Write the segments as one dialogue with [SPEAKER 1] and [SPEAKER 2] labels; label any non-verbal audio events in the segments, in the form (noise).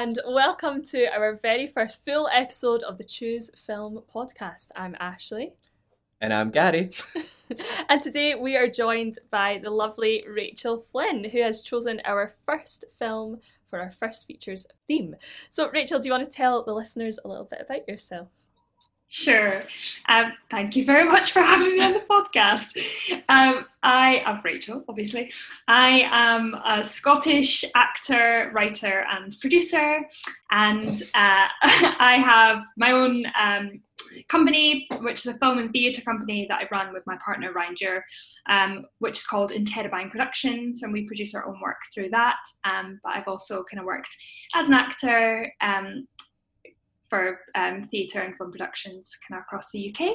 [SPEAKER 1] And welcome to our very first full episode of the Choose Film podcast. I'm Ashley.
[SPEAKER 2] And I'm Gary. (laughs) (laughs)
[SPEAKER 1] and today we are joined by the lovely Rachel Flynn, who has chosen our first film for our first features theme. So, Rachel, do you want to tell the listeners a little bit about yourself?
[SPEAKER 3] Sure. Um, thank you very much for having me on the podcast. Um, I am Rachel, obviously. I am a Scottish actor, writer, and producer, and uh, (laughs) I have my own um, company, which is a film and theatre company that I run with my partner Ryan Dure, um, which is called Interrobang Productions, and we produce our own work through that. Um, but I've also kind of worked as an actor um, for um, theatre and film productions kind of across the UK.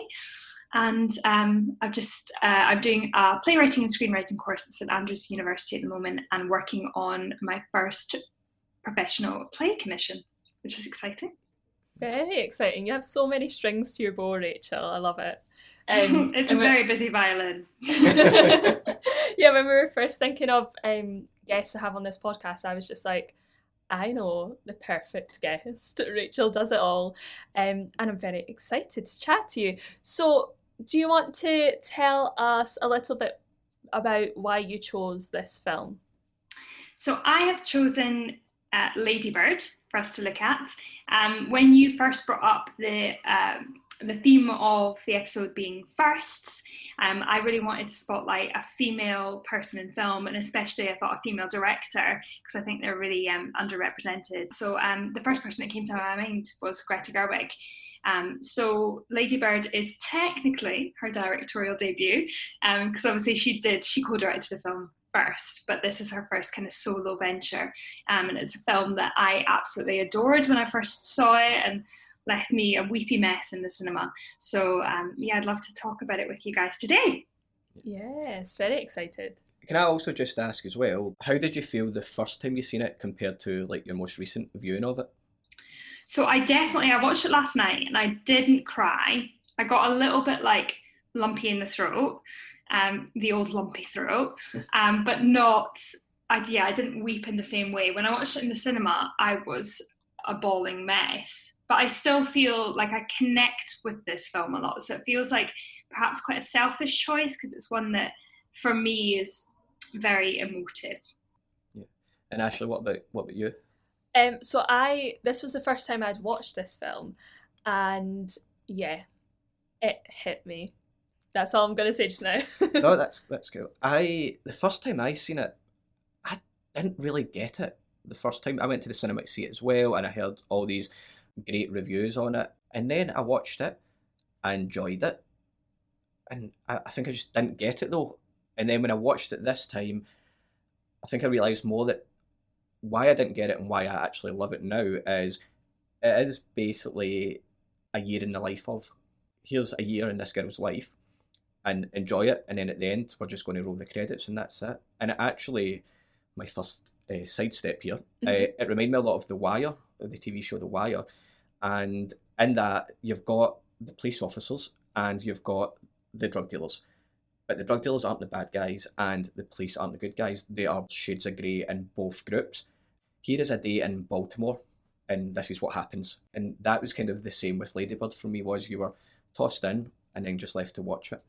[SPEAKER 3] And um, I've just uh, I'm doing a playwriting and screenwriting course at St Andrews University at the moment, and working on my first professional play commission, which is exciting.
[SPEAKER 1] Very exciting. You have so many strings to your bow, Rachel. I love it. (laughs)
[SPEAKER 3] Um, it's a very busy violin. (laughs) (laughs)
[SPEAKER 1] yeah, when we were first thinking of um, guests to have on this podcast, I was just like, I know the perfect guest. (laughs) Rachel does it all. Um, and I'm very excited to chat to you. So, do you want to tell us a little bit about why you chose this film?
[SPEAKER 3] So, I have chosen uh, Ladybird for us to look at. Um, when you first brought up the um, the theme of the episode being firsts, um, I really wanted to spotlight a female person in film, and especially I thought a female director because I think they're really um, underrepresented. So um, the first person that came to my mind was Greta Gerwig. Um, so Ladybird is technically her directorial debut because um, obviously she did she co-directed the film first, but this is her first kind of solo venture. Um, and it's a film that I absolutely adored when I first saw it and left me a weepy mess in the cinema. So, um, yeah, I'd love to talk about it with you guys today.
[SPEAKER 1] Yes, very excited.
[SPEAKER 2] Can I also just ask as well, how did you feel the first time you seen it compared to like your most recent viewing of it?
[SPEAKER 3] So I definitely I watched it last night and I didn't cry. I got a little bit like lumpy in the throat um, the old lumpy throat, (laughs) um, but not. I, yeah, I didn't weep in the same way. When I watched it in the cinema, I was a bawling mess. But I still feel like I connect with this film a lot. So it feels like perhaps quite a selfish choice because it's one that, for me, is very emotive.
[SPEAKER 2] Yeah. And Ashley, what about what about you?
[SPEAKER 1] Um, so I this was the first time I'd watched this film, and yeah, it hit me. That's all I'm going to say just now. (laughs)
[SPEAKER 2] no, that's that's cool. I the first time I seen it, I didn't really get it. The first time I went to the cinema to see it as well, and I heard all these great reviews on it, and then I watched it, I enjoyed it, and I, I think I just didn't get it though. And then when I watched it this time, I think I realised more that why I didn't get it and why I actually love it now is it is basically a year in the life of. Here's a year in this girl's life and enjoy it. And then at the end, we're just going to roll the credits and that's it. And it actually, my first uh, sidestep here, mm-hmm. uh, it reminded me a lot of The Wire, the TV show The Wire. And in that, you've got the police officers and you've got the drug dealers. But the drug dealers aren't the bad guys and the police aren't the good guys. They are shades of grey in both groups. Here is a day in Baltimore and this is what happens. And that was kind of the same with Ladybird for me was you were tossed in and then just left to watch it.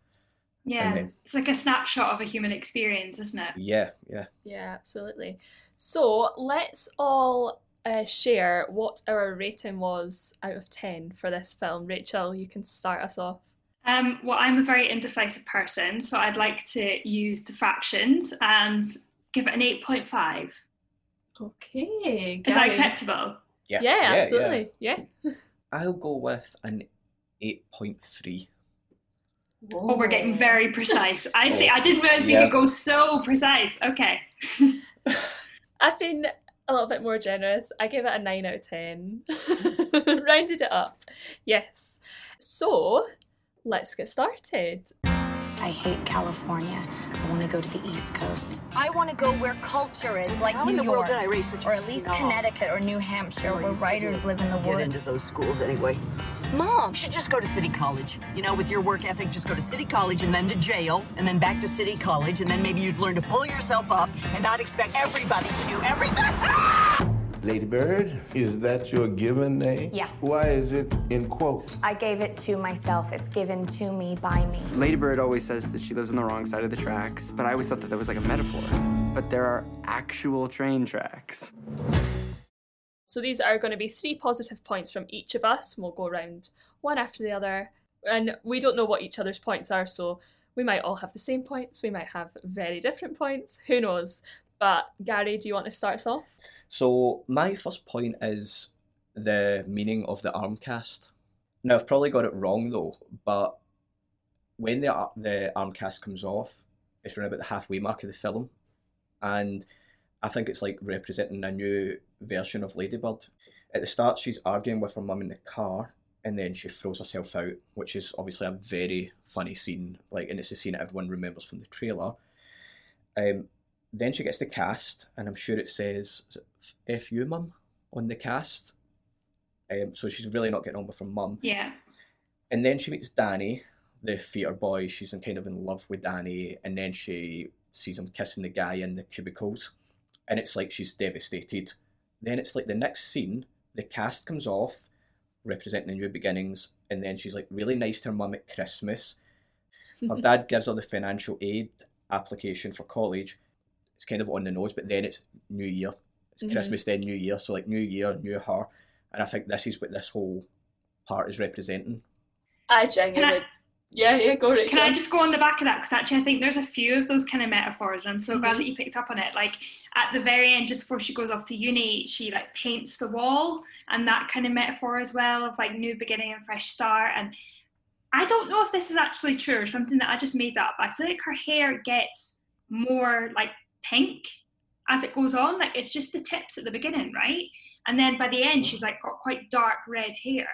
[SPEAKER 3] Yeah, then, it's like a snapshot of a human experience, isn't it?
[SPEAKER 2] Yeah, yeah.
[SPEAKER 1] Yeah, absolutely. So let's all uh, share what our rating was out of 10 for this film. Rachel, you can start us off.
[SPEAKER 3] Um, well, I'm a very indecisive person, so I'd like to use the fractions and give it an 8.5.
[SPEAKER 1] Okay.
[SPEAKER 3] Is that acceptable?
[SPEAKER 1] Yeah, yeah, yeah absolutely. Yeah. yeah. (laughs)
[SPEAKER 2] I'll go with an 8.3.
[SPEAKER 3] Whoa. Oh, we're getting very precise. I (laughs) see. I didn't realize we could go so precise. Okay. (laughs)
[SPEAKER 1] I've been a little bit more generous. I gave it a 9 out of 10. (laughs) Rounded it up. Yes. So, let's get started.
[SPEAKER 4] I hate California. I want to go to the East Coast.
[SPEAKER 5] I want to go where culture is, like
[SPEAKER 6] How
[SPEAKER 5] New
[SPEAKER 6] in the
[SPEAKER 5] York,
[SPEAKER 6] world did I raise such
[SPEAKER 5] or at least
[SPEAKER 6] snob?
[SPEAKER 5] Connecticut or New Hampshire, where writers live in the
[SPEAKER 6] Get
[SPEAKER 5] woods.
[SPEAKER 6] Get into those schools anyway.
[SPEAKER 5] Mom,
[SPEAKER 6] You should just go to City College. You know, with your work ethic, just go to City College and then to jail, and then back to City College, and then maybe you'd learn to pull yourself up and not expect everybody to do everything. (laughs)
[SPEAKER 7] Ladybird, is that your given name?
[SPEAKER 5] Yeah.
[SPEAKER 7] Why is it in quotes?
[SPEAKER 5] I gave it to myself. It's given to me by me.
[SPEAKER 8] Ladybird always says that she lives on the wrong side of the tracks, but I always thought that that was like a metaphor. But there are actual train tracks.
[SPEAKER 1] So these are going to be three positive points from each of us. and We'll go around one after the other. And we don't know what each other's points are, so we might all have the same points. We might have very different points. Who knows? But Gary, do you want to start us off?
[SPEAKER 2] So my first point is the meaning of the arm cast. Now I've probably got it wrong though, but when the the arm cast comes off, it's around about the halfway mark of the film, and I think it's like representing a new version of Ladybird. At the start, she's arguing with her mum in the car, and then she throws herself out, which is obviously a very funny scene. Like, and it's a scene that everyone remembers from the trailer. Um, then she gets the cast, and I'm sure it says "F you, mum" on the cast. Um, so she's really not getting on with her mum.
[SPEAKER 3] Yeah.
[SPEAKER 2] And then she meets Danny, the theatre boy. She's in kind of in love with Danny, and then she sees him kissing the guy in the cubicles, and it's like she's devastated. Then it's like the next scene, the cast comes off, representing the new beginnings, and then she's like really nice to her mum at Christmas. Her (laughs) dad gives her the financial aid application for college. It's kind of on the nose, but then it's New Year. It's
[SPEAKER 1] Mhm.
[SPEAKER 2] Christmas, then New Year. So like New Year, New her, and I think this is what this whole part is representing.
[SPEAKER 1] I genuinely.
[SPEAKER 3] Can
[SPEAKER 1] Yeah, yeah, go Rachel.
[SPEAKER 3] Can I just go on the back of that? Because actually, I think there's a few of those kind of metaphors, and I'm so glad
[SPEAKER 1] Mhm.
[SPEAKER 3] that you picked up on it. Like at the very end, just before she goes off to uni, she like paints the wall, and that kind of metaphor as well of like new beginning and fresh start. And I don't know if this is actually true or something that I just made up. I feel like her hair gets more like pink as it goes on. Like it's just the tips at the beginning, right? And then by the end, she's like got quite dark red hair.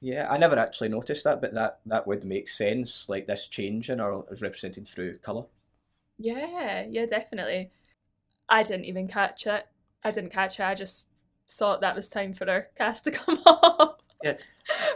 [SPEAKER 2] Yeah, I never actually noticed that, but that that would make sense. Like this change in her is represented through colour.
[SPEAKER 1] Yeah, yeah, definitely. I didn't even catch it. I didn't catch it. I just thought that was time for her (laughs) cast to come (laughs) off.
[SPEAKER 2] Yeah.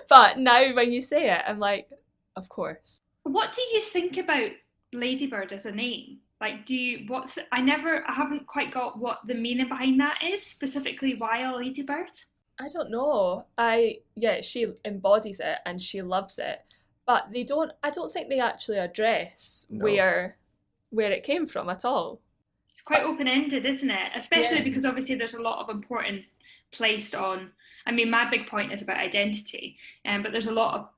[SPEAKER 1] But now when you say it, I'm like, of course.
[SPEAKER 3] What do you think about Ladybird as a name? Like, do you what's I never I haven't quite got what the meaning behind that is specifically. Why a ladybird?
[SPEAKER 1] I don't know. I yeah, she embodies it and she loves it, but they don't. I don't think they actually address
[SPEAKER 2] No.
[SPEAKER 1] where where it came from at all.
[SPEAKER 3] It's quite open ended, isn't it? Especially
[SPEAKER 1] Yeah.
[SPEAKER 3] because obviously there's a lot of importance placed on. I mean, my big point is about identity, um, but there's a lot of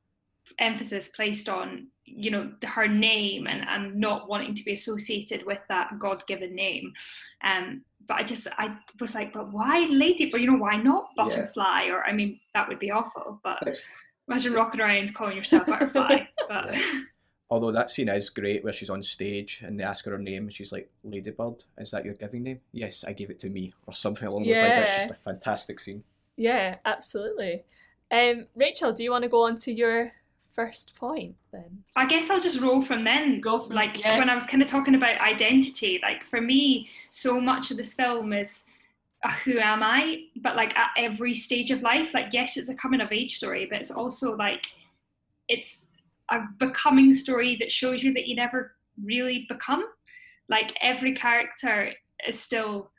[SPEAKER 3] emphasis placed on you know her name and, and not wanting to be associated with that god-given name um but i just i was like but why lady but you know why not
[SPEAKER 2] Yeah.
[SPEAKER 3] butterfly or i mean that would be awful but imagine rocking around calling yourself butterfly (laughs) but
[SPEAKER 2] Although that scene is great, where she's on stage and they ask her her name, and she's like, "Ladybird, is that your giving name?" Yes, I gave it to me, or something along those lines. It's just a fantastic scene.
[SPEAKER 1] Yeah, absolutely. Um, Rachel, do you want to go on to your first point then?
[SPEAKER 3] I guess I'll just roll from then.
[SPEAKER 1] Go from-
[SPEAKER 3] like
[SPEAKER 1] yeah.
[SPEAKER 3] when I was kind of talking about identity. Like for me, so much of this film is a who am I, but like at every stage of life. Like yes, it's a coming of age story, but it's also like it's a becoming story that shows you that you never really become. Like every character is still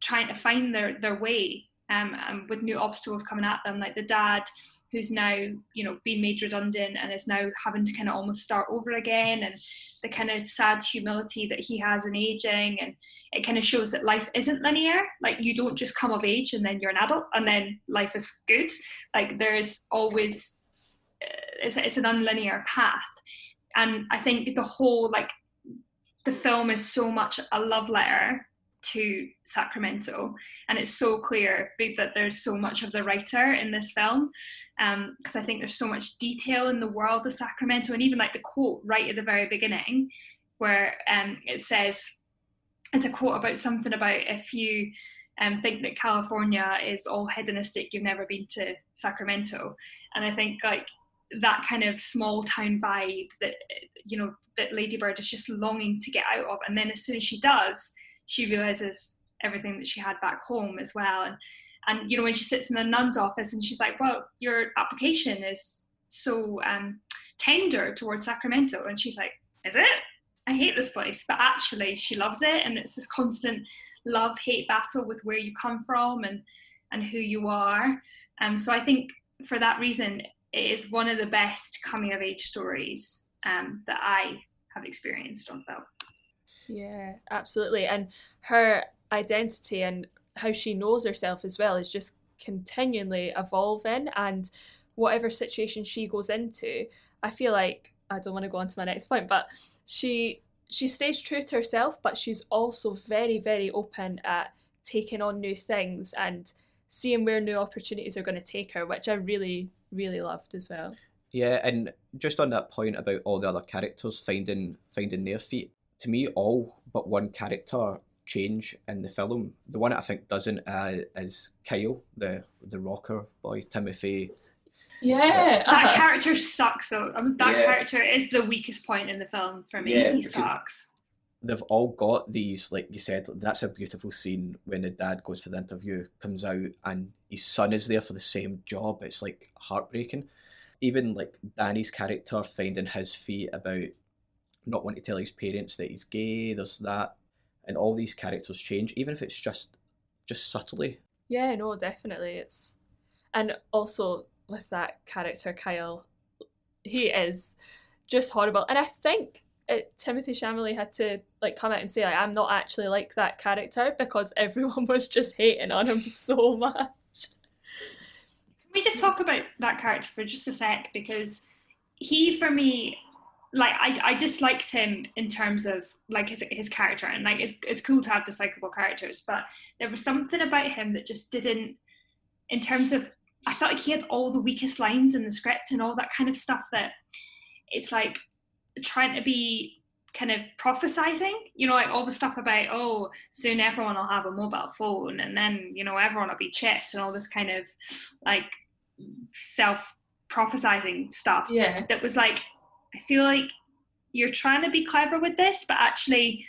[SPEAKER 3] trying to find their their way, um, and with new obstacles coming at them. Like the dad who's now you know been made redundant and is now having to kind of almost start over again and the kind of sad humility that he has in aging and it kind of shows that life isn't linear. Like you don't just come of age and then you're an adult and then life is good. Like there's always uh, it's, it's an unlinear path. And i think the whole like the film is so much a love letter to Sacramento, and it's so clear that there's so much of the writer in this film, because I think there's so much detail in the world of Sacramento, and even like the quote right at the very beginning, where um, it says, it's a quote about something about if you um, think that California is all hedonistic, you've never been to Sacramento, and I think like that kind of small town vibe that you know that Ladybird is just longing to get out of, and then as soon as she does, she realizes everything that she had back home as well, and and you know when she sits in the nun's office and she's like, well, your application is so um, tender towards Sacramento, and she's like, is it? I hate this place, but actually she loves it, and it's this constant love hate battle with where you come from and and who you are. Um, so I think for that reason, it is one of the best coming of age stories um, that I have experienced on film.
[SPEAKER 1] Yeah, absolutely. And her identity and how she knows herself as well is just continually evolving. And whatever situation she goes into, I feel like I don't want to go on to my next point, but she she stays true to herself, but she's also very, very open at taking on new things and seeing where new opportunities are going to take her, which I really, really loved as well.
[SPEAKER 2] Yeah, and just on that point about all the other characters finding finding their feet, to me, all but one character change in the film. The one that I think doesn't uh, is Kyle, the the rocker boy, Timothée.
[SPEAKER 1] Yeah,
[SPEAKER 3] That
[SPEAKER 1] uh-huh.
[SPEAKER 3] character sucks though. I mean, that
[SPEAKER 2] Yeah.
[SPEAKER 3] character is the weakest point in the film for me.
[SPEAKER 2] Yeah,
[SPEAKER 3] he sucks.
[SPEAKER 2] They've all got these, like you said, that's a beautiful scene when the dad goes for the interview, comes out, and his son is there for the same job. It's like heartbreaking. Even like Danny's character finding his feet about not wanting to tell his parents that he's gay, there's that. And all these characters change, even if it's just just subtly.
[SPEAKER 1] Yeah, no, definitely. It's and also with that character Kyle, he is just horrible. And I think it, Timothée Chalamet had to like come out and say like, I'm not actually like that character because (laughs) everyone was just hating on him (laughs) so much.
[SPEAKER 3] Can we just talk about that character for just a sec? Because he, for me, like I, I disliked him in terms of like his his character, and like it's it's cool to have dislikable characters, but there was something about him that just didn't, in terms of, I felt like he had all the weakest lines in the script and all that kind of stuff that it's like trying to be kind of prophesizing, you know, like all the stuff about, oh, soon everyone will have a mobile phone and then, you know, everyone will be chipped and all this kind of like self prophesizing stuff.
[SPEAKER 1] Yeah.
[SPEAKER 3] That was like, I feel like you're trying to be clever with this, but actually,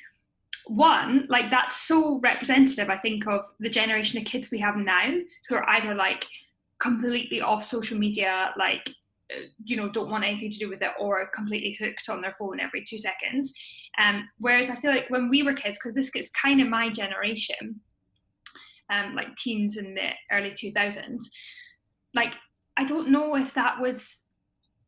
[SPEAKER 3] one, like that's so representative, I think, of the generation of kids we have now who are either like completely off social media, like uh, you know don't want anything to do with it or completely hooked on their phone every two seconds. Um whereas i feel like when we were kids because this gets kind of my generation um like teens in the early 2000s like i don't know if that was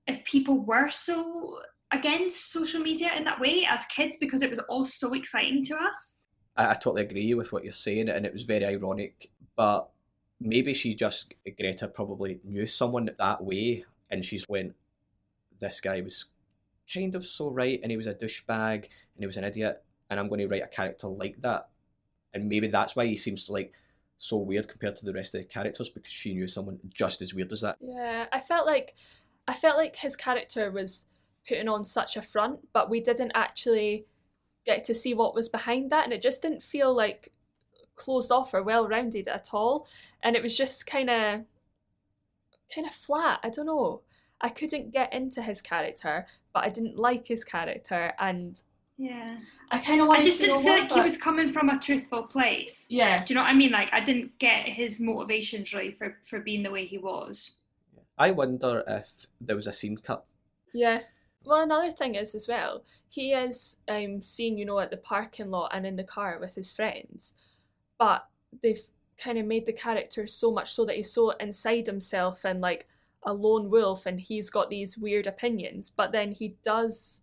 [SPEAKER 3] if people were so against social media in that way as kids because it was all so exciting to us
[SPEAKER 2] I, I totally agree with what you're saying, and it was very ironic. But maybe she just Greta probably knew someone that way, and she's went, "This guy was kind of so right, and he was a douchebag, and he was an idiot, and I'm going to write a character like that." And maybe that's why he seems like so weird compared to the rest of the characters because she knew someone just as weird as that.
[SPEAKER 1] Yeah, I felt like I felt like his character was putting on such a front, but we didn't actually get to see what was behind that, and it just didn't feel like closed off or well rounded at all. And it was just kind of kind of flat. I don't know. I couldn't get into his character, but I didn't like his character, and
[SPEAKER 3] yeah
[SPEAKER 1] I kind of
[SPEAKER 3] i just didn't feel like he was coming from a truthful place
[SPEAKER 1] Yeah,
[SPEAKER 3] do you know what i mean like i didn't get his motivations really for for being the way he was
[SPEAKER 2] I wonder if there was a scene cut.
[SPEAKER 1] Yeah. Well, another thing is as well, he is um, seen, you know, at the parking lot and in the car with his friends, but they've kind of made the character so much so that he's so inside himself and like a lone wolf and he's got these weird opinions, but then he does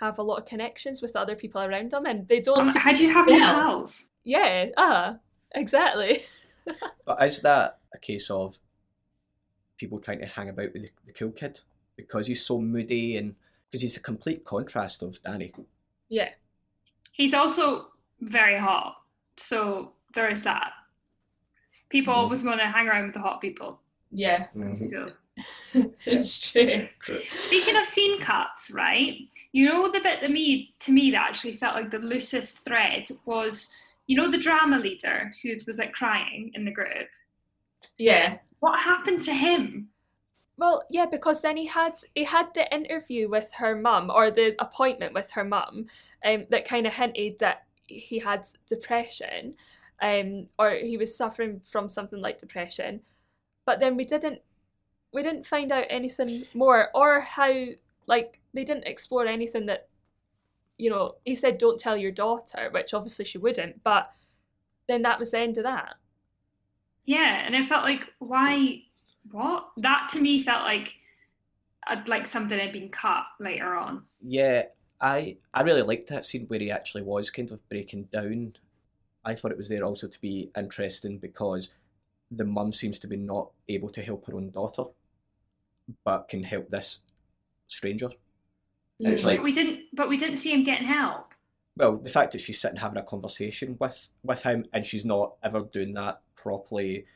[SPEAKER 1] have a lot of connections with other people around him and they don't.
[SPEAKER 3] Um, how do you have any
[SPEAKER 1] Yeah.
[SPEAKER 3] pals
[SPEAKER 1] Yeah, uh, exactly. (laughs)
[SPEAKER 2] But is that a case of people trying to hang about with the, the cool kid because he's so moody and because he's a complete contrast of Danny?
[SPEAKER 1] yeah.
[SPEAKER 3] he's also very hot so there is that people
[SPEAKER 2] Mhm.
[SPEAKER 3] always want to hang around with the hot people
[SPEAKER 1] Yeah,
[SPEAKER 3] So- (laughs)
[SPEAKER 1] it's true.
[SPEAKER 3] Speaking of scene cuts, right? You know the bit that me to me that actually felt like the loosest thread was you know the drama leader who was like crying in the group.
[SPEAKER 1] Yeah.
[SPEAKER 3] What happened to him?
[SPEAKER 1] Well, yeah, because then he had he had the interview with her mum or the appointment with her mum, um, that kind of hinted that he had depression, um, or he was suffering from something like depression, but then we didn't we didn't find out anything more or how like they didn't explore anything that you know, he said, don't tell your daughter, which obviously she wouldn't, but then that was the end of that.
[SPEAKER 3] Yeah, and it felt like, why, what? That to me felt like, uh, like something had been cut later on.
[SPEAKER 2] Yeah, I I really liked that scene where he actually was kind of breaking down. I thought it was there also to be interesting because the mum seems to be not able to help her own daughter, but can help this stranger. And it's
[SPEAKER 3] But we didn't, but we didn't see him getting help.
[SPEAKER 2] Well, the fact that she's sitting having a conversation with with him and she's not ever doing that properly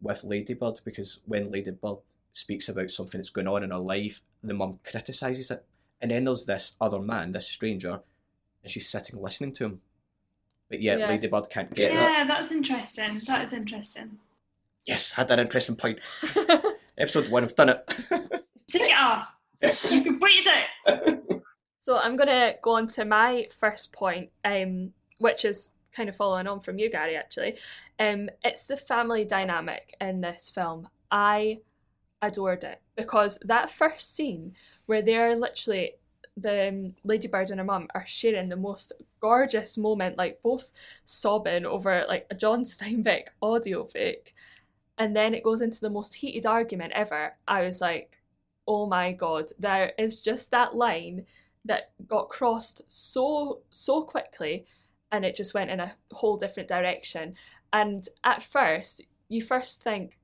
[SPEAKER 2] with Ladybird because when Ladybird speaks about something that's going on in her life, the mum criticises it. And then there's this other man, this stranger, and she's sitting listening to him. But yet
[SPEAKER 1] Yeah.
[SPEAKER 2] Ladybird can't get that.
[SPEAKER 3] yeah, that's interesting. That is interesting.
[SPEAKER 2] Yes, had that interesting point. (laughs) Episode one, I've done it.
[SPEAKER 3] Take it off.
[SPEAKER 2] yes.
[SPEAKER 3] You completed it. (laughs)
[SPEAKER 1] So I'm gonna go on to my first point, um, which is kind of following on from you, Gary. Actually, um, it's the family dynamic in this film. I adored it because that first scene where they're literally the um, Ladybird and her mum are sharing the most gorgeous moment, like both sobbing over like a John (laughs) Steinbeck audiobook, and then it goes into the most heated argument ever. I was like, oh my god, there is just that line that got crossed so so quickly and it just went in a whole different direction. And at first you first think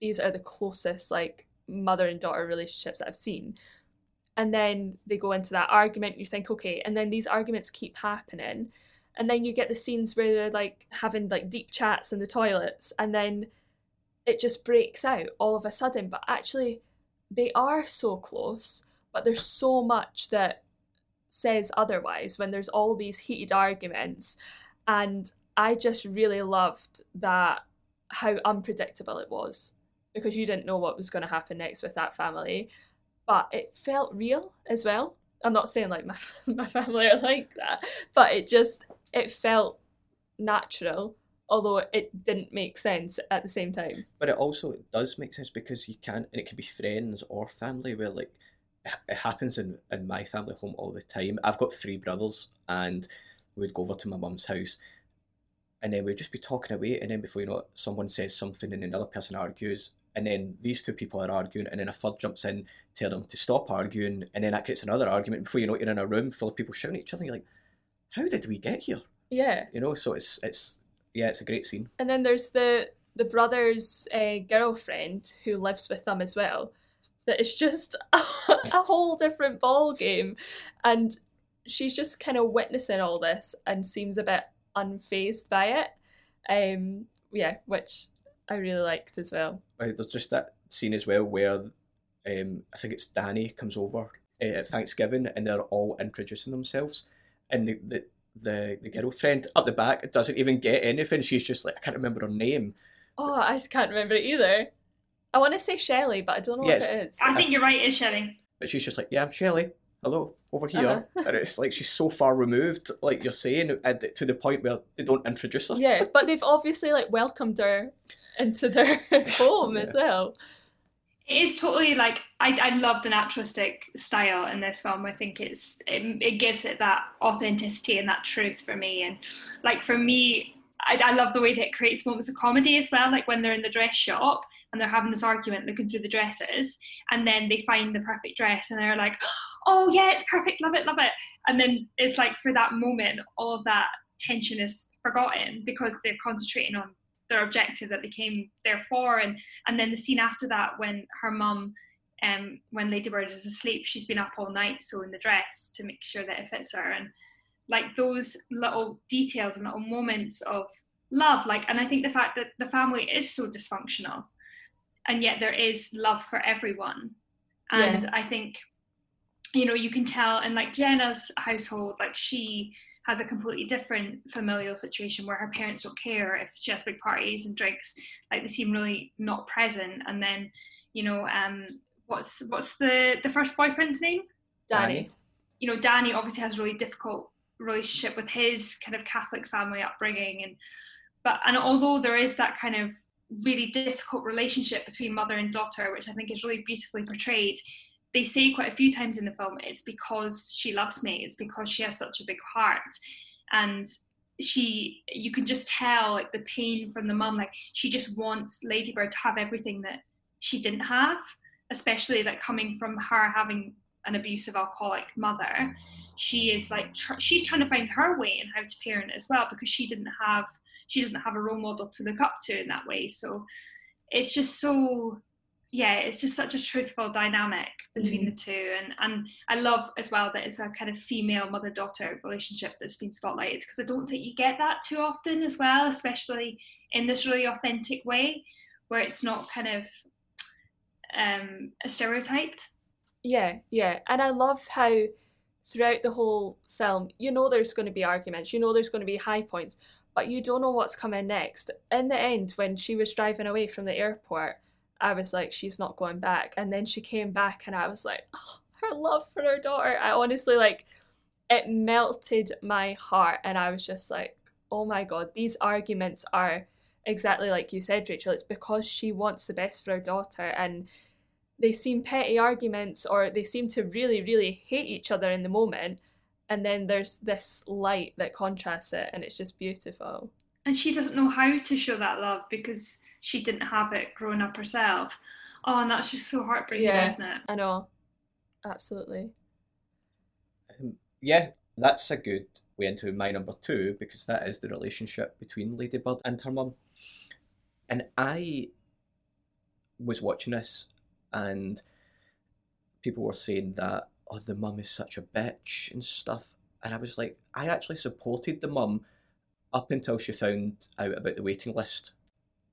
[SPEAKER 1] these are the closest like mother and daughter relationships that i've seen. And then they go into that argument you think okay and then these arguments keep happening. And then you get the scenes where they're like having like deep chats in the toilets and then it just breaks out all of a sudden. But actually they are so close but there's so much that says otherwise when there's all these heated arguments. And i just really loved that how unpredictable it was because you didn't know what was going to happen next with that family. But it felt real as well. I'm not saying like (laughs) my, my family are like that but it just it felt natural although it didn't make sense at the same time.
[SPEAKER 2] But it also does make sense because you can, and it can be friends or family where like it happens in, in my family home all the time. I've got three brothers, and we'd go over to my mum's house, and then we'd just be talking away, and then before you know it, someone says something, and another person argues, and then these two people are arguing, and then a third jumps in, tell them to stop arguing, and then that gets another argument. Before you know it, you're in a room full of people shouting at each other. And you're like, how did we get here?
[SPEAKER 1] yeah
[SPEAKER 2] You know, so it's it's yeah, it's a great scene.
[SPEAKER 1] And then there's the the brother's uh, girlfriend who lives with them as well. That is just (laughs) a, whole different ball game, and she's just kind of witnessing all this and seems a bit unfazed by it. Um, yeah, which I really liked as well.
[SPEAKER 2] uh, there's just that scene as well where um, I think it's Danny comes over uh, at Thanksgiving and they're all introducing themselves, and the, the the the girlfriend up the back doesn't even get anything. She's just like I can't remember her name.
[SPEAKER 1] Oh, I can't remember it either. I want to say Shelley, but I don't know
[SPEAKER 2] Yes.
[SPEAKER 1] what it is.
[SPEAKER 3] I think you're right, it's Shelley.
[SPEAKER 2] But she's just like, yeah, I'm Shelley. Hello, over here.
[SPEAKER 1] Uh-huh. (laughs)
[SPEAKER 2] And it's like she's so far removed, like you're saying, at to the point where they don't introduce her.
[SPEAKER 1] Yeah, but (laughs) they've obviously like welcomed her into their (laughs) home as well.
[SPEAKER 3] It is totally like I, I love the naturalistic style in this film. I think it's it, it gives it that authenticity and that truth for me. And like for me, I, I love the way that it creates moments of comedy as well. Like when they're in the dress shop and they're having this argument, looking through the dresses, and then they find the perfect dress and they're like, "Oh yeah, it's perfect, love it, love it." And then it's like for that moment, all of that tension is forgotten because they're concentrating on their objective that they came there for and and then the scene after that when her mum um when ladybird is asleep she's been up all night sewing the dress to make sure that it fits her and like those little details and little moments of love like and i think the fact that the family is so dysfunctional and yet there is love for everyone. And i think you know you can tell in like jenna's household like she has a completely different familial situation where her parents don't care if she has big parties and drinks like they seem really not present. And then you know um what's what's the the first boyfriend's name?
[SPEAKER 1] Danny.
[SPEAKER 3] you know danny obviously has a really difficult relationship with his kind of catholic family upbringing. And but and although there is that kind of really difficult relationship between mother and daughter which i think is really beautifully portrayed they say quite a few times in the film it's because she loves me it's because she has such a big heart. And she you can just tell like the pain from the mum like she just wants ladybird to have everything that she didn't have especially like coming from her having an abusive alcoholic mother she is like tr- she's trying to find her way in how to parent as well because she didn't have she doesn't have a role model to look up to in that way. So it's just so yeah it's just such a truthful dynamic between
[SPEAKER 1] Mhm.
[SPEAKER 3] the two. And and i love as well that it's a kind of female mother daughter relationship that's been spotlighted because i don't think you get that too often as well especially in this really authentic way where it's not kind of um stereotyped
[SPEAKER 1] Yeah, yeah. And I love how throughout the whole film, you know there's going to be arguments, you know there's going to be high points, but you don't know what's coming next. In the end, when she was driving away from the airport, I was like, she's not going back. And then she came back, and I was like, oh, her love for her daughter. I honestly, like, it melted my heart. And I was just like, oh my God, these arguments are exactly like you said, Rachel. It's because she wants the best for her daughter. And they seem petty arguments or they seem to really, really hate each other in the moment. And then there's this light that contrasts it, and it's just beautiful.
[SPEAKER 3] and she doesn't know how to show that love because she didn't have it growing up herself oh and that's just so heartbreaking
[SPEAKER 1] Yeah.
[SPEAKER 3] isn't it
[SPEAKER 1] I know. Absolutely.
[SPEAKER 2] Um, yeah, that's a good way into my number two because that is the relationship between Ladybird and her mum. And I was watching this, and people were saying that oh, the mum is such a bitch and stuff, and I was like, I actually supported the mum up until she found out about the waiting list,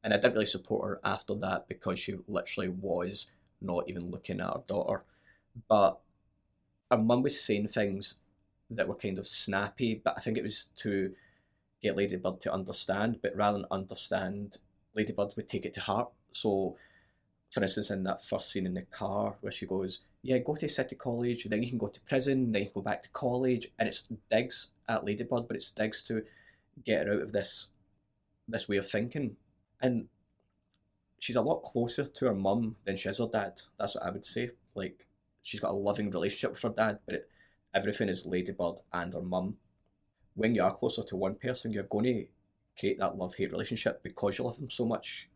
[SPEAKER 2] and I didn't really support her after that because she literally was not even looking at her daughter, but her mum was saying things that were kind of snappy, but I think it was to get Ladybird to understand, but rather than understand, Ladybird would take it to heart. So, for instance, in that first scene in the car where she goes, Yeah, go to City College, then you can go to prison, then you can go back to college, and it's digs at Ladybird, but it's digs to get her out of this this way of thinking. And she's a lot closer to her mum than she is her dad. That's what I would say. Like she's got a loving relationship with her dad, but it, everything is Ladybird and her mum. When you are closer to one person, you're going to create that love hate relationship because you love them so much.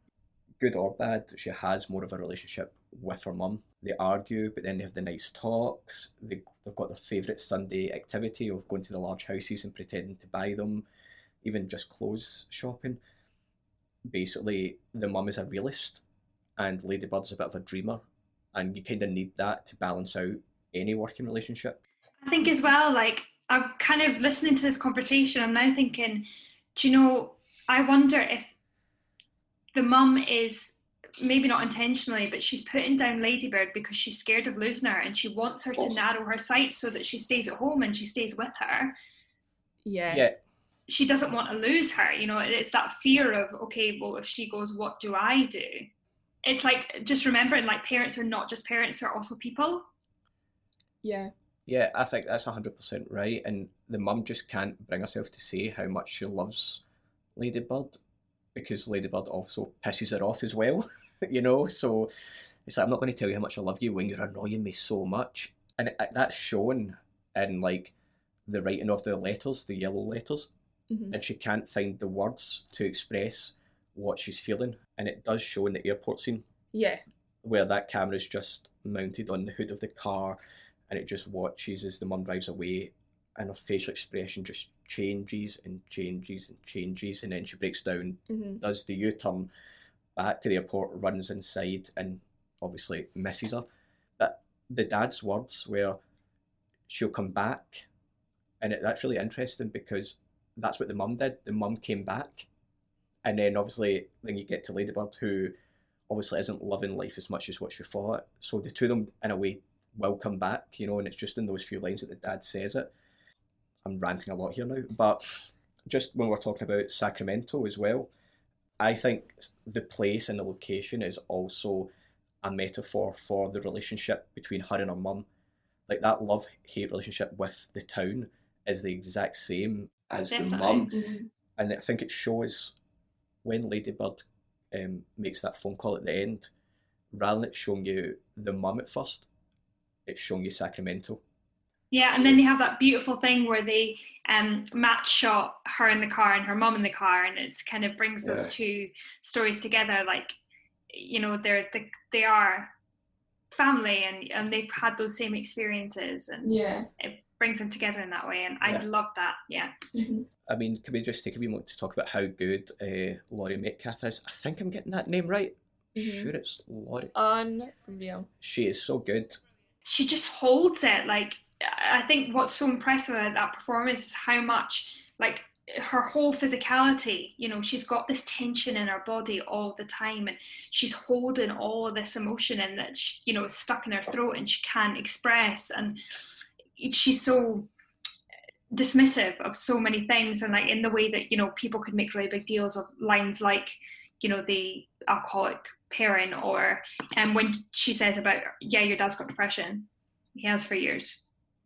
[SPEAKER 2] Good or bad, she has more of a relationship with her mum. They argue, but then they have the nice talks. They, they've got their favourite Sunday activity of going to the large houses and pretending to buy them, even just clothes shopping. Basically, the mum is a realist and Ladybird's a bit of a dreamer, and you kind of need that to balance out any working relationship.
[SPEAKER 3] I think as well, like I'm kind of listening to this conversation, I'm now thinking, do you know, I wonder if the mum is maybe not intentionally, but she's putting down Ladybird because she's scared of losing her and she wants her to
[SPEAKER 2] course.
[SPEAKER 3] narrow her sights so that she stays at home and she stays with her.
[SPEAKER 1] Yeah.
[SPEAKER 2] Yeah,
[SPEAKER 3] She doesn't want to lose her, you know, it's that fear of, okay, well, if she goes, what do I do? It's like just remembering like parents are not just parents, they're also people.
[SPEAKER 1] Yeah.
[SPEAKER 2] Yeah, I think that's hundred percent right. And the mum just can't bring herself to say how much she loves Ladybird because Ladybird also pisses her off as well. (laughs) you know, so it's like I'm not going to tell you how much I love you when you're annoying me so much, and it, that's shown in like the writing of the letters, the yellow letters,
[SPEAKER 1] Mhm.
[SPEAKER 2] and she can't find the words to express what she's feeling, and it does show in the airport scene
[SPEAKER 1] Yeah.
[SPEAKER 2] where that camera is just mounted on the hood of the car and it just watches as the mum drives away and her facial expression just changes and changes and changes and then she breaks down,
[SPEAKER 1] hmm
[SPEAKER 2] does the U-turn back to the airport, runs inside and obviously misses her. But the dad's words where she'll come back and it, that's really interesting because that's what the mum did. The mum came back and then obviously then you get to Ladybird who obviously isn't loving life as much as what she thought. So the two of them, in a way, will come back, you know, and it's just in those few lines that the dad says it. I'm ranting a lot here now, but just when we're talking about Sacramento as well, I think the place and the location is also a metaphor for the relationship between her and her mum. Like that love hate relationship with the town is the exact same as the
[SPEAKER 3] Definitely.
[SPEAKER 2] mum
[SPEAKER 1] Mhm.
[SPEAKER 2] and I think it shows when Ladybird um, makes that phone call at the end, rather than it showing you the mum at first, it's showing you Sacramento.
[SPEAKER 3] Yeah, and then they have that beautiful thing where they um, match shot her in the car and her mom in the car, and it's kind of brings those
[SPEAKER 2] Yeah.
[SPEAKER 3] two stories together. Like, you know, they're they, they are family, and and they've had those same experiences, and
[SPEAKER 1] Yeah.
[SPEAKER 3] it brings them together in that way. And I love that. Yeah.
[SPEAKER 2] I mean, can we just take a wee moment to talk about how good uh, Laurie Metcalf is? I think I'm getting that name right.
[SPEAKER 1] Mhm.
[SPEAKER 2] Sure, it's Laurie.
[SPEAKER 1] Unreal.
[SPEAKER 2] She is so good.
[SPEAKER 3] she just holds it like i think what's so impressive about that performance is how much like her whole physicality you know she's got this tension in her body all the time and she's holding all this emotion and that she, you know stuck in her throat and she can't express and she's so dismissive of so many things and like in the way that you know people could make really big deals of lines like you know the alcoholic parent or and when she says about yeah your dad's got depression. He has for years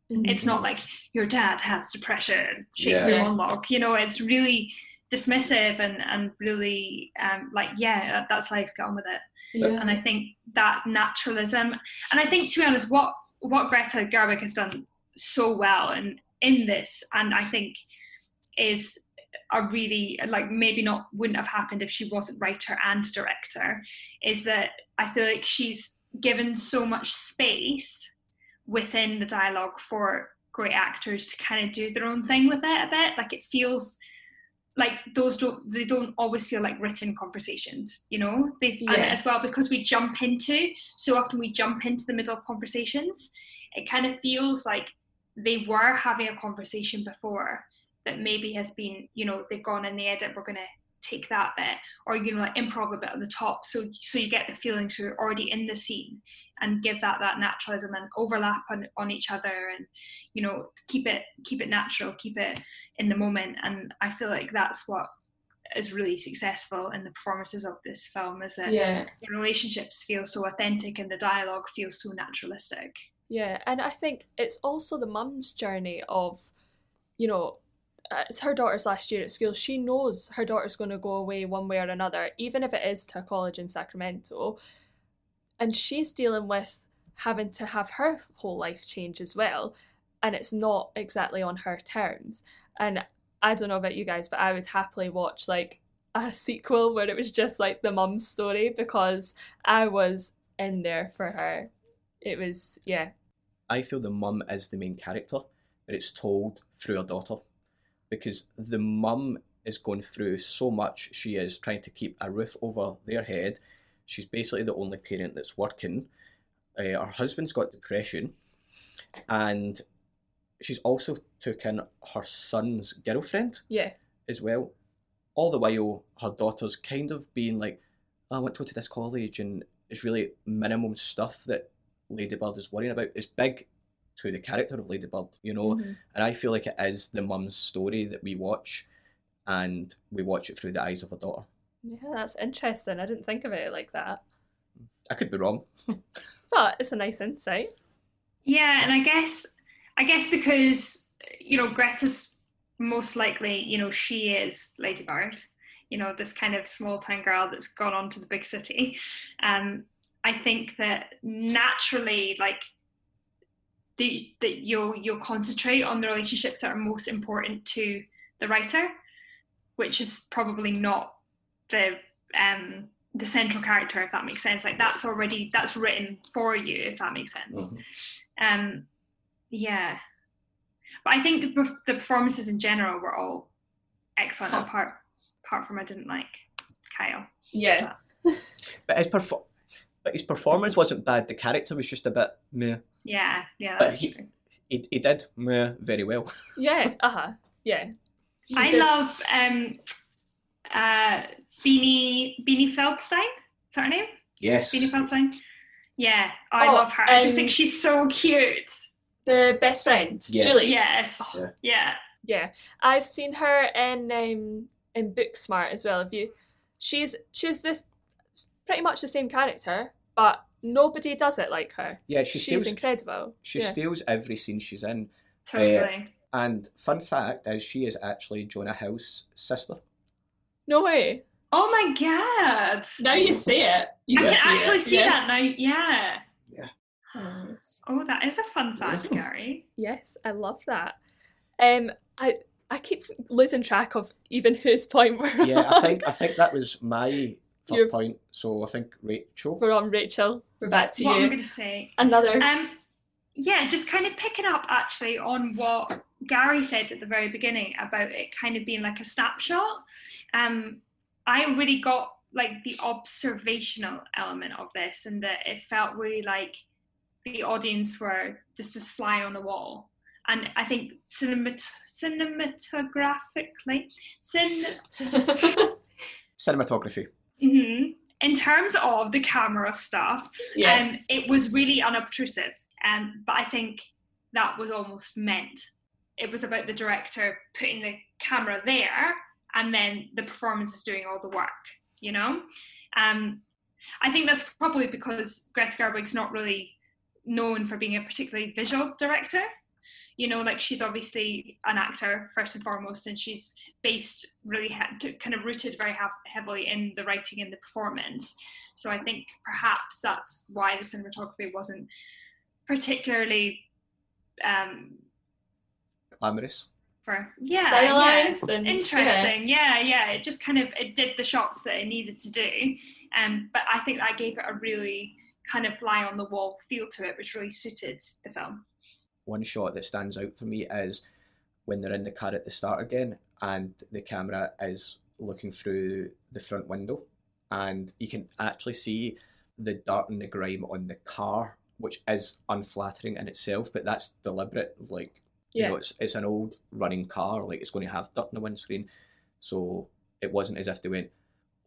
[SPEAKER 3] it's not like your dad has depression shakespeare
[SPEAKER 1] Yeah.
[SPEAKER 3] monologue you know it's really dismissive and and really um like yeah that- that's life get on with it
[SPEAKER 1] Yeah.
[SPEAKER 3] and I think that naturalism, and I think to be honest, what what Greta Gerwig has done so well in in this, and I think is a really like maybe not wouldn't have happened if she wasn't writer and director, is that I feel like she's given so much space within the dialogue for great actors to kind of do their own thing with it a bit. Like it feels like those don't they don't always feel like written conversations you know they
[SPEAKER 1] Yeah.
[SPEAKER 3] as well because we jump into so often we jump into the middle of conversations it kind of feels like they were having a conversation before that maybe has been you know they've gone in the edit we're going to take that bit or you know like improv a bit on the top so so you get the feeling so you're already in the scene and give that that naturalism and overlap on, on each other and you know keep it keep it natural keep it in the moment and i feel like that's what is really successful in the performances of this film is that
[SPEAKER 1] Yeah.
[SPEAKER 3] the relationships feel so authentic and the dialogue feels so naturalistic
[SPEAKER 1] Yeah, and I think it's also the mum's journey of, you know, Uh, it's her daughter's last year at school. She knows her daughter's going to go away one way or another, even if it is to a college in Sacramento. And she's dealing with having to have her whole life change as well. And it's not exactly on her terms. And I don't know about you guys, but I would happily watch like a (laughs) sequel where it was just like the mum's story because I was in there for her. It was, yeah,
[SPEAKER 2] I feel the mum is the main character, but it's told through her daughter. Because the mum is going through so much. She is trying to keep a roof over their head. She's basically the only parent that's working. Uh, her husband's got depression. And she's also took in her son's girlfriend
[SPEAKER 1] yeah.
[SPEAKER 2] as well. All the while, her daughter's kind of being like, "Oh, I want to go to this college, and it's really minimum stuff that Ladybird is worrying about. It's big to the character of Ladybird, you know,
[SPEAKER 1] Mhm.
[SPEAKER 2] and I feel like it is the mum's story that we watch, and we watch it through the eyes of her daughter.
[SPEAKER 1] Yeah, that's interesting. I didn't think of it like that.
[SPEAKER 2] I could be wrong. (laughs)
[SPEAKER 1] But it's a nice insight.
[SPEAKER 3] Yeah, and I guess I guess because you know Greta's most likely you know she is Lady Bird, you know this kind of small town girl that's gone on to the big city. Um, I think that naturally, like the, that you'll you'll concentrate on the relationships that are most important to the writer, which is probably not the um the central character if that makes sense like that's already that's written for you if that makes sense um yeah but i think the, the performances in general were all excellent apart apart from i didn't like kyle
[SPEAKER 1] Yeah.
[SPEAKER 2] But his perfor- but his performance wasn't bad. The character was just a bit meh.
[SPEAKER 3] Yeah yeah
[SPEAKER 2] But
[SPEAKER 3] that's
[SPEAKER 2] he-
[SPEAKER 3] true
[SPEAKER 2] He, he did meh very well. (laughs)
[SPEAKER 1] Yeah. Uh huh. Yeah. He
[SPEAKER 3] i
[SPEAKER 1] did-
[SPEAKER 3] love um uh beanie beanie feldstein is that her name
[SPEAKER 2] Yes.
[SPEAKER 3] beanie feldstein yeah i
[SPEAKER 1] Oh,
[SPEAKER 3] love her i just think
[SPEAKER 1] um,
[SPEAKER 3] she's so cute
[SPEAKER 1] the best friend,
[SPEAKER 2] Yes.
[SPEAKER 1] Julie.
[SPEAKER 3] yes
[SPEAKER 2] Yeah.
[SPEAKER 3] yeah
[SPEAKER 1] Yeah, I've seen her in um in Booksmart as well. Have you? She's she's this pretty much the same character, but nobody does it like her.
[SPEAKER 2] Yeah, she
[SPEAKER 1] she's
[SPEAKER 2] steals.
[SPEAKER 1] incredible.
[SPEAKER 2] She
[SPEAKER 1] yeah.
[SPEAKER 2] steals every scene she's in.
[SPEAKER 3] totally
[SPEAKER 2] And fun fact is, she is actually Jonah Hill's sister.
[SPEAKER 1] No way.
[SPEAKER 3] oh my god
[SPEAKER 1] Now you see it. You
[SPEAKER 3] I
[SPEAKER 1] can
[SPEAKER 3] can
[SPEAKER 1] see
[SPEAKER 3] actually
[SPEAKER 1] it.
[SPEAKER 3] see
[SPEAKER 1] yeah.
[SPEAKER 3] that now. Yeah.
[SPEAKER 1] Yes.
[SPEAKER 3] Oh, that is a fun fact,
[SPEAKER 2] Awesome.
[SPEAKER 3] Gary.
[SPEAKER 1] Yes, I love that. Um, I I keep losing track of even whose point we're
[SPEAKER 2] Yeah, I think I think that was my 1st
[SPEAKER 1] You're-
[SPEAKER 2] point. So I think Rachel.
[SPEAKER 1] we're on Rachel. We're back to
[SPEAKER 3] what I'm
[SPEAKER 1] you.
[SPEAKER 3] going to say.
[SPEAKER 1] Another.
[SPEAKER 3] Um, yeah, just kind of picking up actually on what Gary said at the very beginning about it kind of being like a snapshot. Um, I really got like the observational element of this, and that it felt really like the audience were just this fly on the wall. And I think cinemat- cinematographically, cin- (laughs)
[SPEAKER 2] Cinematography.
[SPEAKER 3] Mhm, in terms of the camera stuff,
[SPEAKER 1] yeah.
[SPEAKER 3] um, it was really unobtrusive. Um, but I think that was almost meant. It was about the director putting the camera there and then the performance is doing all the work, you know? Um, I think that's probably because Greta Gerwig's not really known for being a particularly visual director. You know, like she's obviously an actor first and foremost, and she's based really he- kind of rooted very hev- heavily in the writing and the performance. So I think perhaps that's why the cinematography wasn't particularly um,
[SPEAKER 2] Glamorous.
[SPEAKER 3] for yeah,
[SPEAKER 1] Stylized
[SPEAKER 3] yeah.
[SPEAKER 1] and-
[SPEAKER 3] interesting. Yeah. yeah, It just kind of it did the shots that it needed to do. Um, but I think that gave it a really kind of fly on the wall feel to it, which really suited the film.
[SPEAKER 2] One shot that stands out for me is when they're in the car at the start again, and the camera is looking through the front window, and you can actually see the dirt and the grime on the car, which is unflattering in itself, but that's deliberate. Like you
[SPEAKER 1] Yeah.
[SPEAKER 2] know, it's it's an old running car, like it's going to have dirt in the windscreen, so it wasn't as if they went,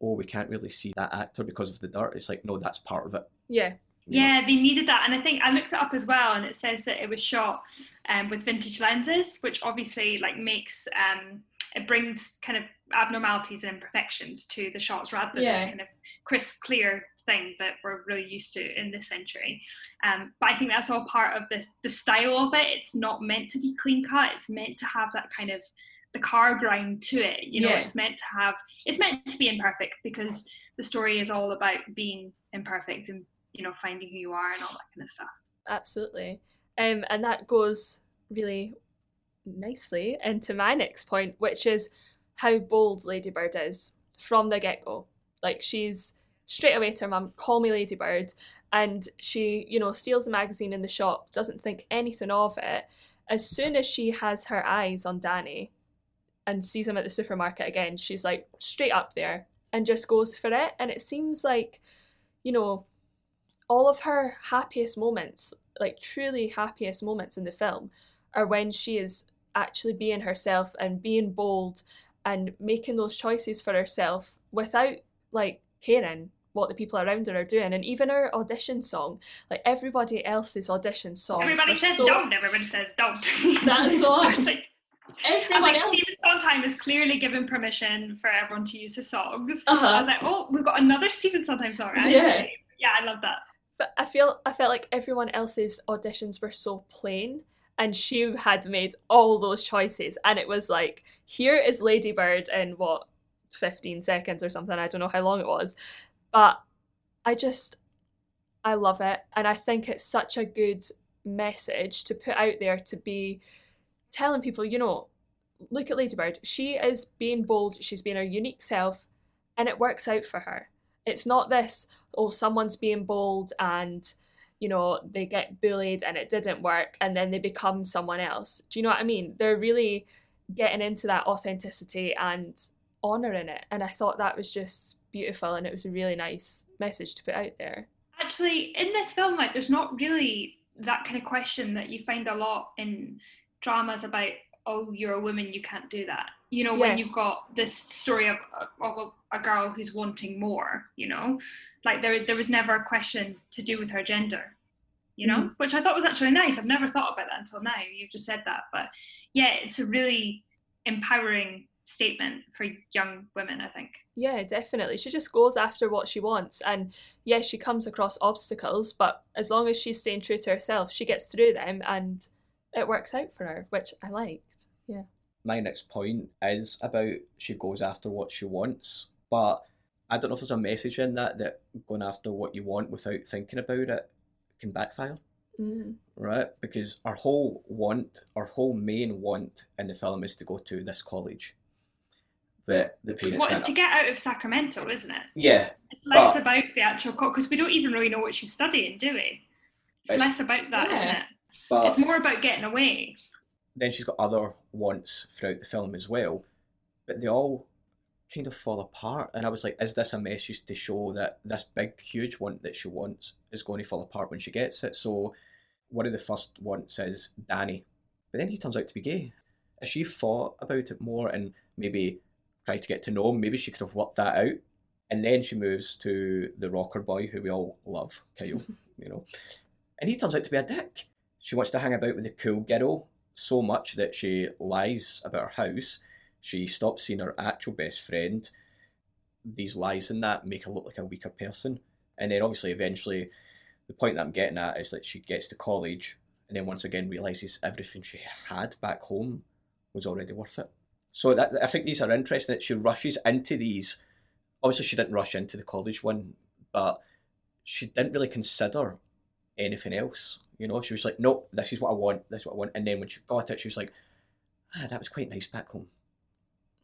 [SPEAKER 2] "Oh, we can't really see that actor because of the dirt." It's like, no, that's part of it.
[SPEAKER 1] yeah.
[SPEAKER 3] Yeah, they needed that, and I think I looked it up as well, and it says that it was shot um, with vintage lenses, which obviously like makes um, it brings kind of abnormalities and imperfections to the shots rather than this kind of crisp, clear thing that we're really used to in this century. Um, but I think that's all part of this the style of it. It's not meant to be clean cut. It's meant to have that kind of the car grind to it. You know,
[SPEAKER 1] Yeah.
[SPEAKER 3] it's meant to have it's meant to be imperfect because the story is all about being imperfect and you know finding who you are and all that kind of stuff.
[SPEAKER 1] Absolutely. Um, and that goes really nicely into my next point, which is how bold Ladybird is from the get go. Like she's straight away to her mum, call me Ladybird, and she, you know, steals the magazine in the shop, doesn't think anything of it. As soon as she has her eyes on Danny and sees him at the supermarket again, she's like straight up there and just goes for it. And it seems like, you know, all of her happiest moments, like truly happiest moments in the film, are when she is actually being herself and being bold and making those choices for herself without like caring what the people around her are doing. And even her audition song, like everybody else's audition song.
[SPEAKER 3] Everybody says
[SPEAKER 1] so-
[SPEAKER 3] don't. Everybody says don't. (laughs)
[SPEAKER 1] That's (laughs) the
[SPEAKER 3] I
[SPEAKER 1] one.
[SPEAKER 3] was like,
[SPEAKER 1] Everyone
[SPEAKER 3] like,
[SPEAKER 1] else.
[SPEAKER 3] Stephen Sondheim is clearly given permission for everyone to use his songs.
[SPEAKER 1] Uh-huh.
[SPEAKER 3] I was like, oh, we've got another Stephen Sondheim song.
[SPEAKER 1] Yeah.
[SPEAKER 3] yeah, I love that.
[SPEAKER 1] But I feel I felt like everyone else's auditions were so plain and she had made all those choices and it was like here is Ladybird in what 15 seconds or something I don't know how long it was. But I just I love it and I think it's such a good message to put out there to be telling people you know look at Ladybird she is being bold. She's being her unique self and it works out for her it's not this oh someone's being bold and you know they get bullied and it didn't work and then they become someone else. Do you know what i mean? They're really getting into that authenticity and honoring it. And i thought that was just beautiful and it was a really nice message to put out there.
[SPEAKER 3] Actually, in this film, like, there's not really that kind of question that you find a lot in dramas about, oh, you're a woman, you can't do that. You know,
[SPEAKER 1] Yeah.
[SPEAKER 3] when you've got this story of, of a, a girl who's wanting more, you know, like there, there was never a question to do with her gender, you know, mm. which I thought was actually nice. I've never thought about that until now. You've just said that. But yeah, it's a really empowering statement for young women, I think.
[SPEAKER 1] yeah definitely she just goes after what she wants and yes she comes across obstacles but as long as she's staying true to herself she gets through them and it works out for her which i liked yeah
[SPEAKER 2] my next point is about she goes after what she wants, but I don't know if there's a message in that that going after what you want without thinking about it can backfire.
[SPEAKER 1] Mm.
[SPEAKER 2] right? Because our whole want, our whole main want in the film is to go to this college that the parents
[SPEAKER 3] What is
[SPEAKER 2] can't-
[SPEAKER 3] to get out of Sacramento, isn't it?
[SPEAKER 2] Yeah,
[SPEAKER 3] It's less
[SPEAKER 2] but-
[SPEAKER 3] about the actual because we don't even really know what she's studying, do we? It's
[SPEAKER 2] It's-
[SPEAKER 3] less about that, not it?
[SPEAKER 2] But
[SPEAKER 3] It's more about getting away.
[SPEAKER 2] then she's got other wants throughout the film as well, but they all kind of fall apart. And I was like, is this a message to show that this big, huge want that she wants is going to fall apart when she gets it? So one of the first wants is Danny, but then he turns out to be gay. If she thought about it more and maybe tried to get to know him, maybe she could have worked that out. And then she moves to the rocker boy who we all love, Kyle, (laughs) you know. And he turns out to be a dick. She wants to hang about with the cool girl so much that she lies about her house. She stops seeing her actual best friend. These lies and that make her look like a weaker person. And then obviously eventually the point that I'm getting at is that she gets to college and then once again realizes everything she had back home was already worth it. So that I think these are interesting that she rushes into these obviously she didn't rush into the college one, but she didn't really consider anything else. You know, she was like, Nope, this is what I want, this is what I want and then when she got it she was like, Ah, that was quite nice back home.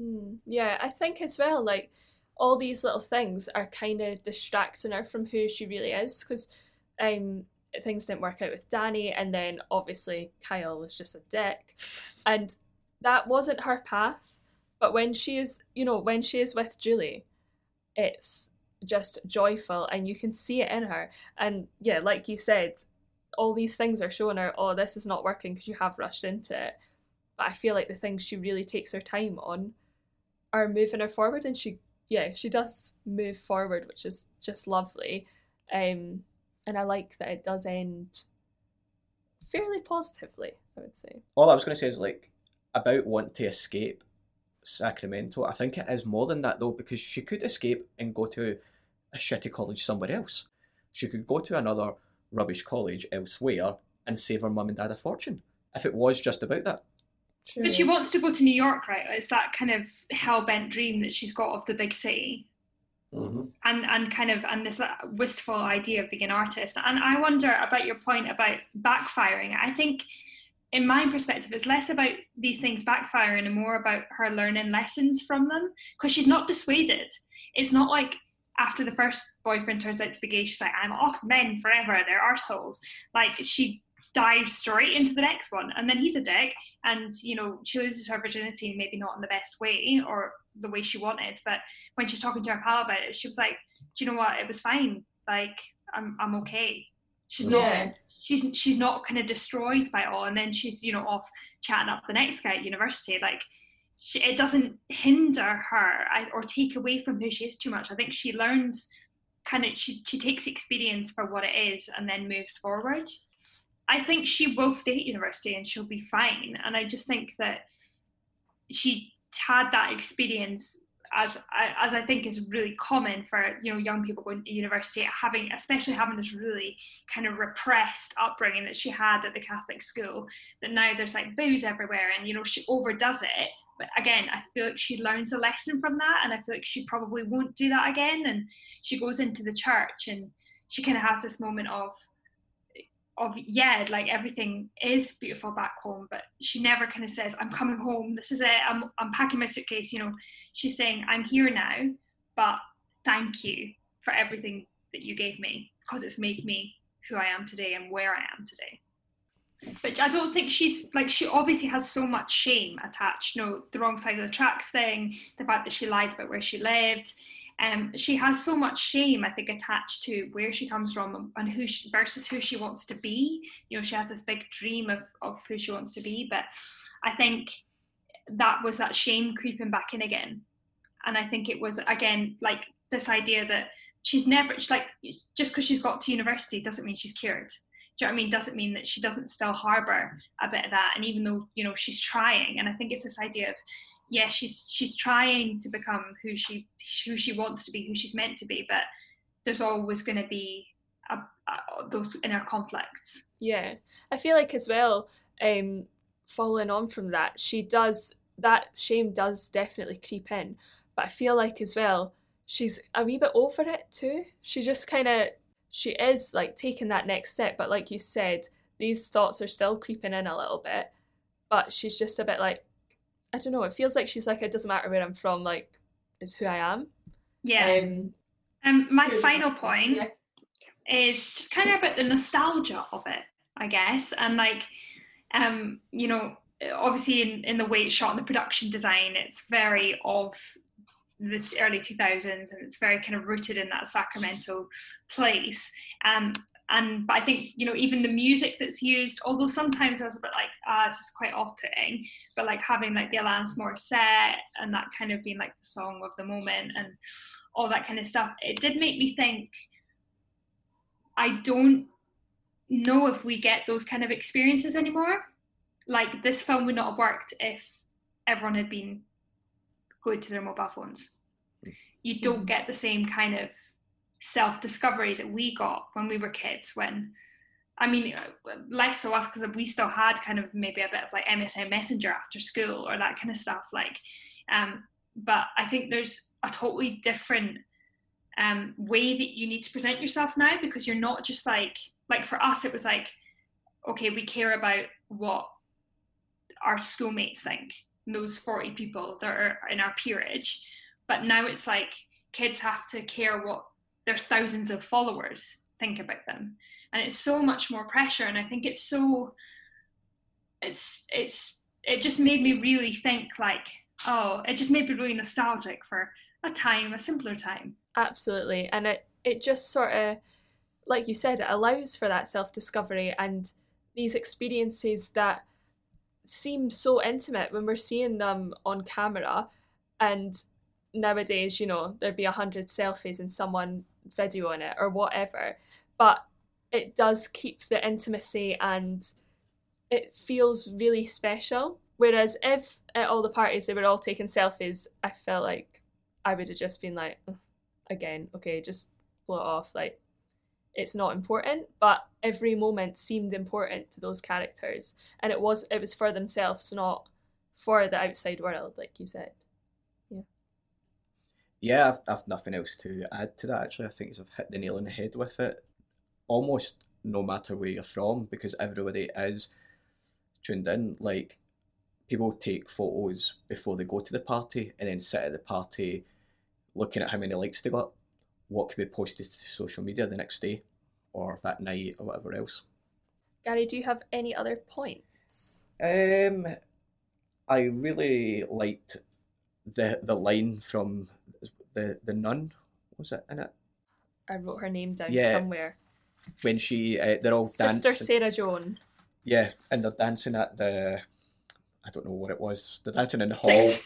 [SPEAKER 1] Mm, yeah, I think as well, like all these little things are kind of distracting her from who she really is because um, things didn't work out with Danny, and then obviously Kyle was just a dick, (laughs) and that wasn't her path. But when she is, you know, when she is with Julie, it's just joyful, and you can see it in her. And yeah, like you said, all these things are showing her, oh, this is not working because you have rushed into it. But I feel like the things she really takes her time on are moving her forward and she yeah she does move forward which is just lovely um and i like that it does end fairly positively i would say
[SPEAKER 2] all I was going to say is like about want to escape Sacramento. I think it is more than that though, because she could escape and go to a shitty college somewhere else. She could go to another rubbish college elsewhere and save her mum and dad a fortune. If it was just about that.
[SPEAKER 3] But she wants to go to New York, right? It's that kind of hell bent dream that she's got of the big city.
[SPEAKER 2] Mm-hmm.
[SPEAKER 3] and and kind of and this uh, wistful idea of being an artist and i wonder about your point about backfiring i think in my perspective it's less about these things backfiring and more about her learning lessons from them because she's not dissuaded. It's not like after the first boyfriend turns out to be gay she's like i'm off men forever they're arseholes. Like she dives straight into the next one and then he's a dick and you know she loses her virginity maybe not in the best way or the way she wanted but when she's talking to her pal about it she was like do you know what? It was fine. Like i'm, I'm okay she's hmm. not
[SPEAKER 1] Yeah.
[SPEAKER 3] she's she's not kind of destroyed by it all and then she's you know off chatting up the next guy at university like she, it doesn't hinder her I- or take away from who she is too much i think she learns kind of she, she takes experience for what it is and then moves forward I think she will stay at university and she'll be fine. And I just think that she had that experience as as I think is really common for you know young people going to university, having especially having this really kind of repressed upbringing that she had at the Catholic school. That now there's like booze everywhere, and you know she overdoes it. But again, I feel like she learns a lesson from that, and I feel like she probably won't do that again. And she goes into the church, and she kind of has this moment of of yeah like everything is beautiful back home but she never kind of says i'm coming home. This is it. I'm, I'm packing my suitcase you know. She's saying i'm here now but thank you for everything that you gave me because it's made me who i am today and where i am today. But i don't think she's like she obviously has so much shame attached you know the wrong side of the tracks thing the fact that she lied about where she lived um, she has so much shame, I think, attached to where she comes from and who she, versus who she wants to be. You know, she has this big dream of, of who she wants to be, but I think that was that shame creeping back in again. And I think it was again like this idea that she's never she's like just because she's got to university doesn't mean she's cured. Do you know what I mean? Doesn't mean that she doesn't still harbour a bit of that. And even though you know she's trying, and I think it's this idea of yeah, she's she's trying to become who she who she wants to be, who she's meant to be, but there's always going to be a, a, those inner conflicts.
[SPEAKER 1] Yeah, I feel like as well, um, following on from that, she does that shame does definitely creep in, but I feel like as well, she's a wee bit over it too. She just kind of she is like taking that next step, but like you said, these thoughts are still creeping in a little bit, but she's just a bit like, I don't know. It feels like she's like, it doesn't matter where I'm from. Like, is who I am.
[SPEAKER 3] Yeah.
[SPEAKER 1] Um,
[SPEAKER 3] Um, my final point
[SPEAKER 1] Yeah.
[SPEAKER 3] is just kind of about the nostalgia of it, I guess, and like, um, you know, obviously in, in the way it's shot and the production design, it's very of the early 2000s and it's very kind of rooted in that Sacramento place. Um, and but I think you know even the music that's used, although sometimes I was a bit like ah, it's just quite off-putting, but like having like the Alanis Morissette and that kind of being like the song of the moment and all that kind of stuff, it did make me think. I don't know if we get those kind of experiences anymore. Like this film would not have worked if everyone had been glued to their mobile phones. You don't get the same kind of self discovery that we got when we were kids. When, I mean, less so us because we still had kind of maybe a bit of like MSN Messenger after school or that kind of stuff. Like, um, but I think there's a totally different um, way that you need to present yourself now because you're not just like like for us it was like okay we care about what our schoolmates think those 40 people that are in our peerage but now it's like kids have to care what their thousands of followers think about them and it's so much more pressure and i think it's so it's it's it just made me really think like oh it just made me really nostalgic for a time a simpler time
[SPEAKER 1] Absolutely. And it, it just sort of, like you said, it allows for that self discovery and these experiences that seem so intimate when we're seeing them on camera. And nowadays, you know, there'd be a hundred selfies and someone videoing it or whatever. But it does keep the intimacy and it feels really special. Whereas if at all the parties they were all taking selfies, I felt like I would have just been like, again, okay, just blow it off. Like, it's not important, but every moment seemed important to those characters, and it was it was for themselves, not for the outside world, like you said.
[SPEAKER 2] Yeah, I've, I've nothing else to add to that. Actually, I think I've hit the nail on the head with it. Almost no matter where you're from, because everybody is tuned in. Like people take photos before they go to the party, and then sit at the party, looking at how many likes they got, what could be posted to social media the next day, or that night, or whatever else.
[SPEAKER 1] Gary, do you have any other points?
[SPEAKER 2] Um, I really liked the the line from the the nun. Was it in it
[SPEAKER 1] I wrote her name down
[SPEAKER 2] Yeah.
[SPEAKER 1] somewhere.
[SPEAKER 2] when she uh, they're all
[SPEAKER 1] Sister
[SPEAKER 2] dancing?
[SPEAKER 1] Sarah Joan.
[SPEAKER 2] Yeah, and they're dancing at the I don't know what it was. They're dancing in the hall.
[SPEAKER 3] Six,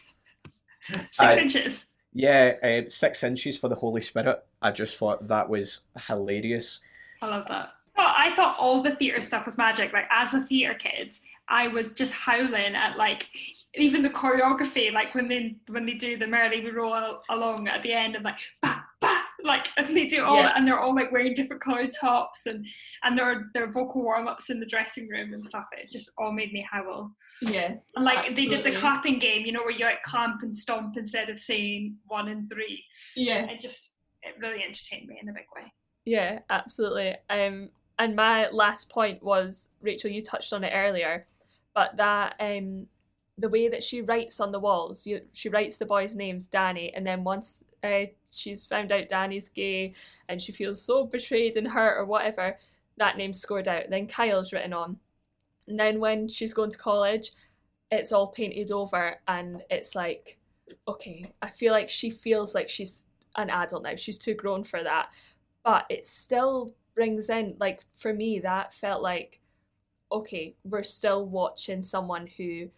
[SPEAKER 3] (laughs) six
[SPEAKER 2] I-
[SPEAKER 3] inches.
[SPEAKER 2] Yeah, uh, six inches for the Holy Spirit. I just thought that was hilarious.
[SPEAKER 3] I love that. Oh, I thought all the theatre stuff was magic. Like as a theatre kid, I was just howling at like even the choreography. Like when they when they do the merrily we roll along at the end and like bah, bah, like and they do all
[SPEAKER 1] Yeah.
[SPEAKER 3] that and they're all like wearing different coloured tops and and their their vocal warm ups in the dressing room and stuff. It just all made me howl.
[SPEAKER 1] Yeah.
[SPEAKER 3] And like they did the clapping game, you know, where you like clamp and stomp instead of saying one and three.
[SPEAKER 1] Yeah.
[SPEAKER 3] It just it really entertained me in a big way.
[SPEAKER 1] Yeah, absolutely. Um, and my last point was Rachel, you touched on it earlier, but that um, the way that she writes on the walls, you, she writes the boys' names, Danny, and then once uh, she's found out Danny's gay and she feels so betrayed and hurt or whatever, that name's scored out. Then Kyle's written on. And then when she's going to college, it's all painted over and it's like, okay, I feel like she feels like she's an adult now. She's too grown for that but it still brings in like for me that felt like okay we're still watching someone who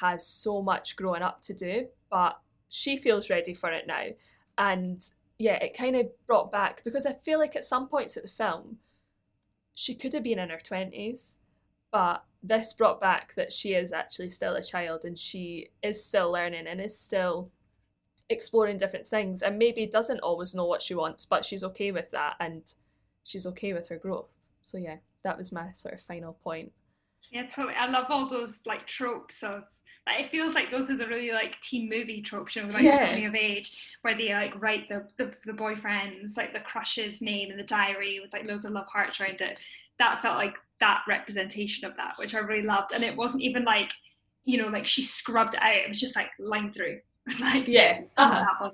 [SPEAKER 1] has so much growing up to do but she feels ready for it now and yeah it kind of brought back because i feel like at some points at the film she could have been in her 20s but this brought back that she is actually still a child and she is still learning and is still exploring different things and maybe doesn't always know what she wants, but she's okay with that and she's okay with her growth. So yeah, that was my sort of final point.
[SPEAKER 3] Yeah, totally. I love all those like tropes of like it feels like those are the really like teen movie tropes, you know, like
[SPEAKER 1] Yeah.
[SPEAKER 3] coming of age, where they like write the, the the boyfriend's like the crush's name in the diary with like loads of love hearts around it. that felt like that representation of that, which I really loved. And it wasn't even like, you know, like she scrubbed it out. It was just like line through. (laughs) like
[SPEAKER 1] Yeah. Uh-huh.
[SPEAKER 3] that one.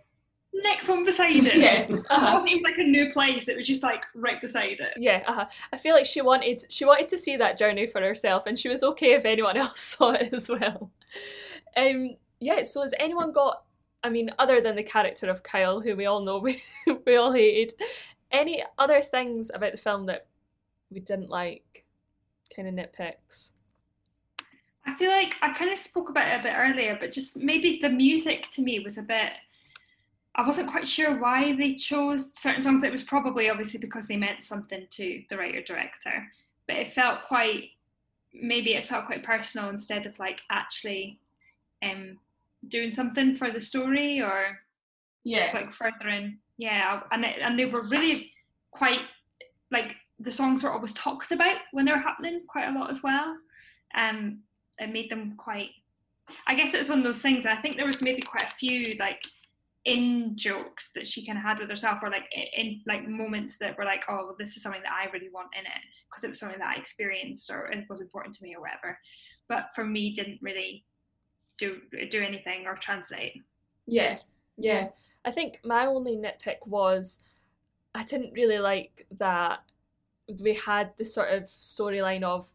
[SPEAKER 3] Next one beside it. (laughs)
[SPEAKER 1] Yeah.
[SPEAKER 3] It
[SPEAKER 1] Uh-huh.
[SPEAKER 3] wasn't even like a new place. It was just like right beside it.
[SPEAKER 1] Yeah, uh-huh. I feel like she wanted she wanted to see that journey for herself, and she was okay if anyone (laughs) else saw it as well. Um, yeah. So has anyone got? I mean, other than the character of Kyle, who we all know (laughs) we we all hated, any other things about the film that we didn't like? Kind of nitpicks.
[SPEAKER 3] I feel like I kind of spoke about it a bit earlier, but just maybe the music to me was a bit. I wasn't quite sure why they chose certain songs. It was probably obviously because they meant something to the writer director, but it felt quite. Maybe it felt quite personal instead of like actually, um, doing something for the story or
[SPEAKER 1] Yeah.
[SPEAKER 3] like further in. Yeah, and it, and they were really quite like the songs were always talked about when they were happening quite a lot as well. Um, it made them quite. I guess it was one of those things. I think there was maybe quite a few like in jokes that she kind of had with herself, or like in like moments that were like, oh, this is something that I really want in it because it was something that I experienced or it was important to me or whatever. But for me, didn't really do do anything or translate.
[SPEAKER 1] Yeah, yeah. I think my only nitpick was I didn't really like that we had the sort of storyline of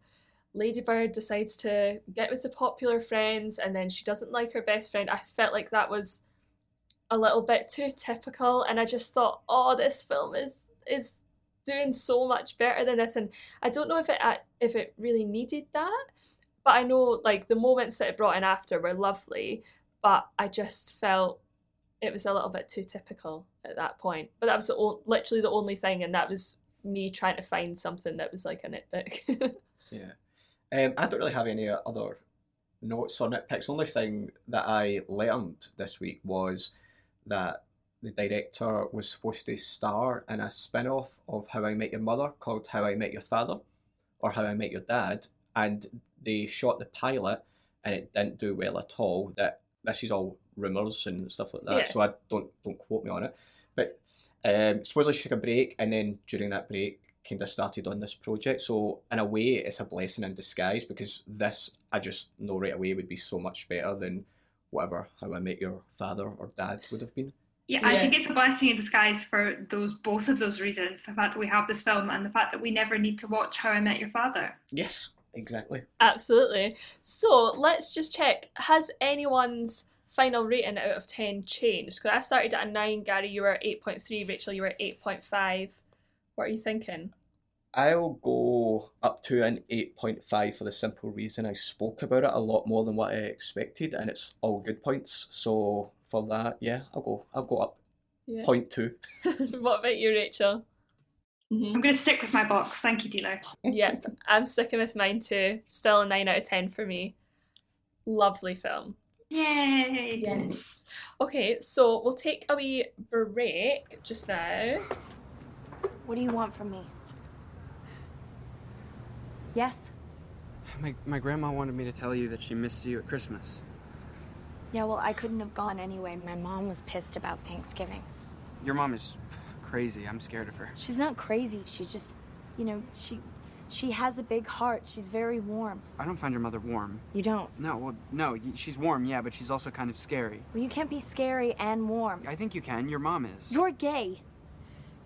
[SPEAKER 1] Ladybird decides to get with the popular friends and then she doesn't like her best friend. I felt like that was a little bit too typical and I just thought, oh, this film is is doing so much better than this and I don't know if it if it really needed that. But I know like the moments that it brought in after were lovely, but I just felt it was a little bit too typical at that point. But that was the o- literally the only thing, and that was me trying to find something that was like a nitpick. (laughs)
[SPEAKER 2] Yeah. Um, I don't really have any other notes or nitpicks. The only thing that I learned this week was that the director was supposed to star in a spin off of How I Met Your Mother called How I Met Your Father or How I Met Your Dad. And they shot the pilot and it didn't do well at all. That this is all rumours and stuff like that.
[SPEAKER 1] Yeah.
[SPEAKER 2] So I don't don't quote me on it. But um, supposedly she took a break, and then during that break, kind of started on this project. So in a way, it's a blessing in disguise because this I just know right away would be so much better than whatever How I Met Your Father or Dad would have been.
[SPEAKER 3] Yeah, I think it's a blessing in disguise for those both of those reasons. The fact that we have this film and the fact that we never need to watch How I Met Your Father.
[SPEAKER 2] Yes, exactly.
[SPEAKER 1] Absolutely. So let's just check. Has anyone's final rating out of 10 changed? Because I started at a 9, Gary, you were at 8.3, Rachel, you were at 8.5. What are you thinking?
[SPEAKER 2] I'll go up to an 8.5 for the simple reason I spoke about it a lot more than what I expected, and it's all good points. So for that, yeah, I'll go. I'll go up
[SPEAKER 1] Yeah.
[SPEAKER 2] point two. (laughs)
[SPEAKER 1] what about you, Rachel?
[SPEAKER 3] I'm going to stick with my box. Thank you, dealer. (laughs)
[SPEAKER 1] Yep, I'm sticking with mine too. Still a 9 out of 10 for me. Lovely film.
[SPEAKER 3] Yay! Yes.
[SPEAKER 1] Okay, so we'll take a wee break just now.
[SPEAKER 4] What do you want from me? Yes?
[SPEAKER 8] My, my grandma wanted me to tell you that she missed you at Christmas.
[SPEAKER 4] Yeah, well, I couldn't have gone anyway. My mom was pissed about Thanksgiving.
[SPEAKER 8] Your mom is crazy. I'm scared of her.
[SPEAKER 4] She's not crazy. She just, you know, she she has a big heart. She's very warm.
[SPEAKER 8] I don't find your mother warm.
[SPEAKER 4] You don't.
[SPEAKER 8] No, well, no, she's warm, yeah, but she's also kind of scary.
[SPEAKER 4] Well, you can't be scary and warm.
[SPEAKER 8] I think you can. Your mom is.
[SPEAKER 4] You're gay.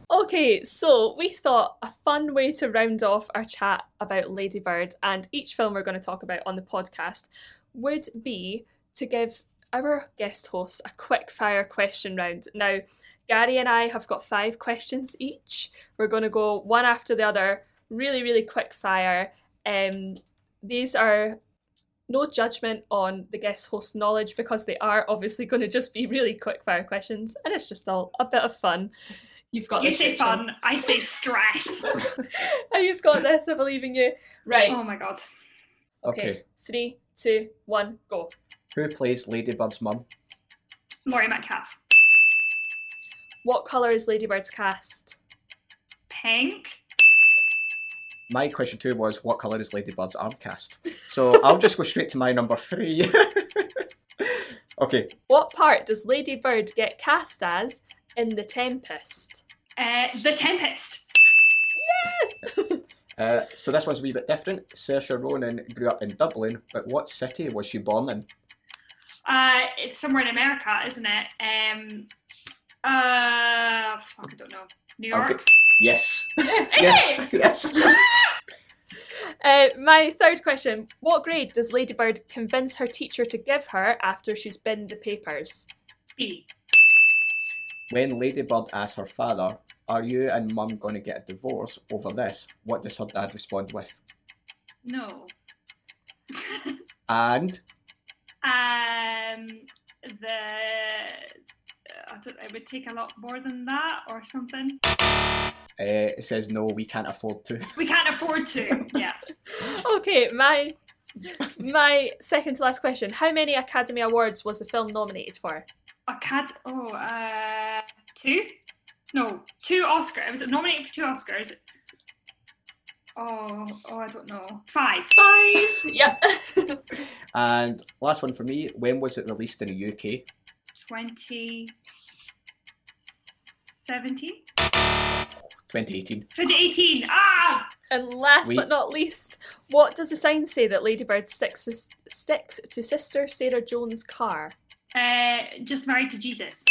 [SPEAKER 1] Okay, so we thought a fun way to round off our chat about Ladybird and each film we're going to talk about on the podcast would be to give our guest hosts a quick fire question round. Now, Gary and I have got five questions each. We're going to go one after the other, really, really quick fire. Um, these are no judgment on the guest host knowledge because they are obviously going to just be really quick fire questions and it's just all a bit of fun. You've got
[SPEAKER 3] You
[SPEAKER 1] this,
[SPEAKER 3] say
[SPEAKER 1] Rachel.
[SPEAKER 3] fun, I say stress. (laughs)
[SPEAKER 1] You've got this. I believe in you. Right.
[SPEAKER 3] oh my god.
[SPEAKER 2] Okay.
[SPEAKER 1] Three, two, one, go.
[SPEAKER 2] Who plays Ladybird's mum?
[SPEAKER 3] Laurie Metcalf.
[SPEAKER 1] What colour is Ladybird's cast?
[SPEAKER 3] Pink.
[SPEAKER 2] My question two was what colour is Ladybird's arm cast? So I'll just go straight to my number three. (laughs) okay,
[SPEAKER 1] What part does Ladybird get cast as in The Tempest?
[SPEAKER 3] Uh, the Tempest.
[SPEAKER 1] Yes! (laughs)
[SPEAKER 2] Uh, so this one's a wee bit different. Saoirse Ronan grew up in Dublin, but what city was she born in?
[SPEAKER 3] Uh, it's somewhere in America, isn't it? Um, uh, fuck, I don't know. New York.
[SPEAKER 2] gi- Yes. (laughs) Yes. (laughs) yes.
[SPEAKER 1] Uh, my third question What grade does Ladybird convince her teacher to give her after she's binned the papers?
[SPEAKER 3] B.
[SPEAKER 2] When Ladybird asks her father, Are you and mum going to get a divorce over this? What does her dad respond with?
[SPEAKER 3] No. (laughs)
[SPEAKER 2] And
[SPEAKER 3] Um, the I don't, it would take a lot more than that or something.
[SPEAKER 2] uh, it says, No, we can't afford to.
[SPEAKER 3] We can't afford to. Yeah. (laughs)
[SPEAKER 1] Okay, my my second to last question. How many Academy Awards was the film nominated for?
[SPEAKER 3] A cat. Oh, uh, two? No, two Oscars. Was it nominated for two Oscars? Oh, oh, I don't know. Five.
[SPEAKER 1] Five. (laughs) Yep.
[SPEAKER 2] And last one for me, when was it released in the UK?
[SPEAKER 3] 2017?
[SPEAKER 2] 2018.
[SPEAKER 3] 2018. Ah!
[SPEAKER 1] and last
[SPEAKER 2] We-
[SPEAKER 1] but not least, what does the sign say that Ladybird sticks to, sticks to Sister Sarah Joan's car?
[SPEAKER 3] Uh, just married to Jesus.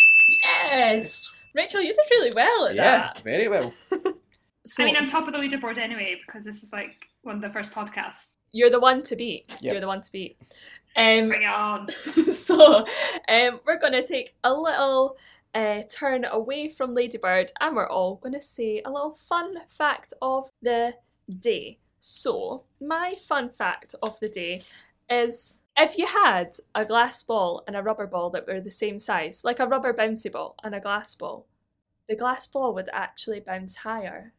[SPEAKER 1] Yes. Rachel, you did really well at
[SPEAKER 2] Yeah,
[SPEAKER 1] that.
[SPEAKER 2] very well. (laughs)
[SPEAKER 1] So
[SPEAKER 3] I mean, I'm top of the leaderboard anyway because this is like one of the first podcasts.
[SPEAKER 1] you're the one to beat.
[SPEAKER 2] Yep.
[SPEAKER 1] You're the one to beat. Um,
[SPEAKER 3] Bring it on. (laughs)
[SPEAKER 1] so um, we're going to take a little uh, turn away from Ladybird and we're all going to say a little fun fact of the day. So, my fun fact of the day is if you had a glass ball and a rubber ball that were the same size, like a rubber bouncy ball and a glass ball, the glass ball would actually bounce higher.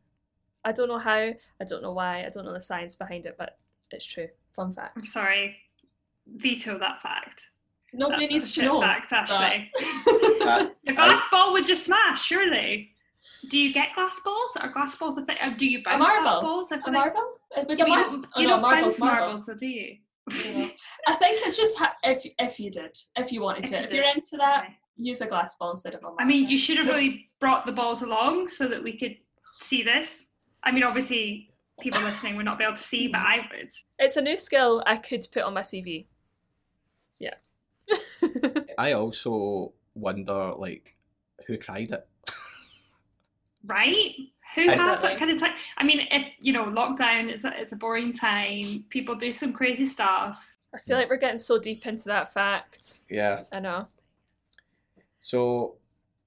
[SPEAKER 1] I don't know how, I don't know why, I don't know the science behind it, but it's true. Fun fact.
[SPEAKER 3] I'm sorry. Veto that fact.
[SPEAKER 1] Nobody
[SPEAKER 3] That's
[SPEAKER 1] needs to
[SPEAKER 3] shit
[SPEAKER 1] know.
[SPEAKER 3] fact, actually. (laughs)
[SPEAKER 2] Uh,
[SPEAKER 3] the glass ball would just smash, surely. Do you get glass balls? Are glass balls a thing? uh, Do you bounce glass
[SPEAKER 9] marble.
[SPEAKER 3] balls? I
[SPEAKER 9] A
[SPEAKER 3] feel like-
[SPEAKER 9] marble? Would
[SPEAKER 3] You
[SPEAKER 9] a mar-
[SPEAKER 3] don't,
[SPEAKER 9] oh,
[SPEAKER 3] you
[SPEAKER 9] no,
[SPEAKER 3] don't
[SPEAKER 9] marble's
[SPEAKER 3] bounce
[SPEAKER 9] marble.
[SPEAKER 3] marbles, so do you?
[SPEAKER 9] Yeah. I think it's just ha- if if you did, if you wanted
[SPEAKER 3] If
[SPEAKER 9] to.
[SPEAKER 3] you
[SPEAKER 9] If you're into that,
[SPEAKER 3] Okay.
[SPEAKER 9] use a glass ball instead of a marble.
[SPEAKER 3] I mean, you should have really brought the balls along so that we could see this. I mean, obviously, people listening would not be able to see, but I would.
[SPEAKER 1] It's a new skill I could put on my CV. Yeah. (laughs)
[SPEAKER 2] I also wonder, like, who tried it?
[SPEAKER 3] Right? Who
[SPEAKER 2] Exactly.
[SPEAKER 3] has that kind of time? I mean, if you know, lockdown is a, it's a boring time. People do some crazy stuff.
[SPEAKER 1] I feel like we're getting so deep into that fact.
[SPEAKER 2] Yeah.
[SPEAKER 1] I know.
[SPEAKER 2] So,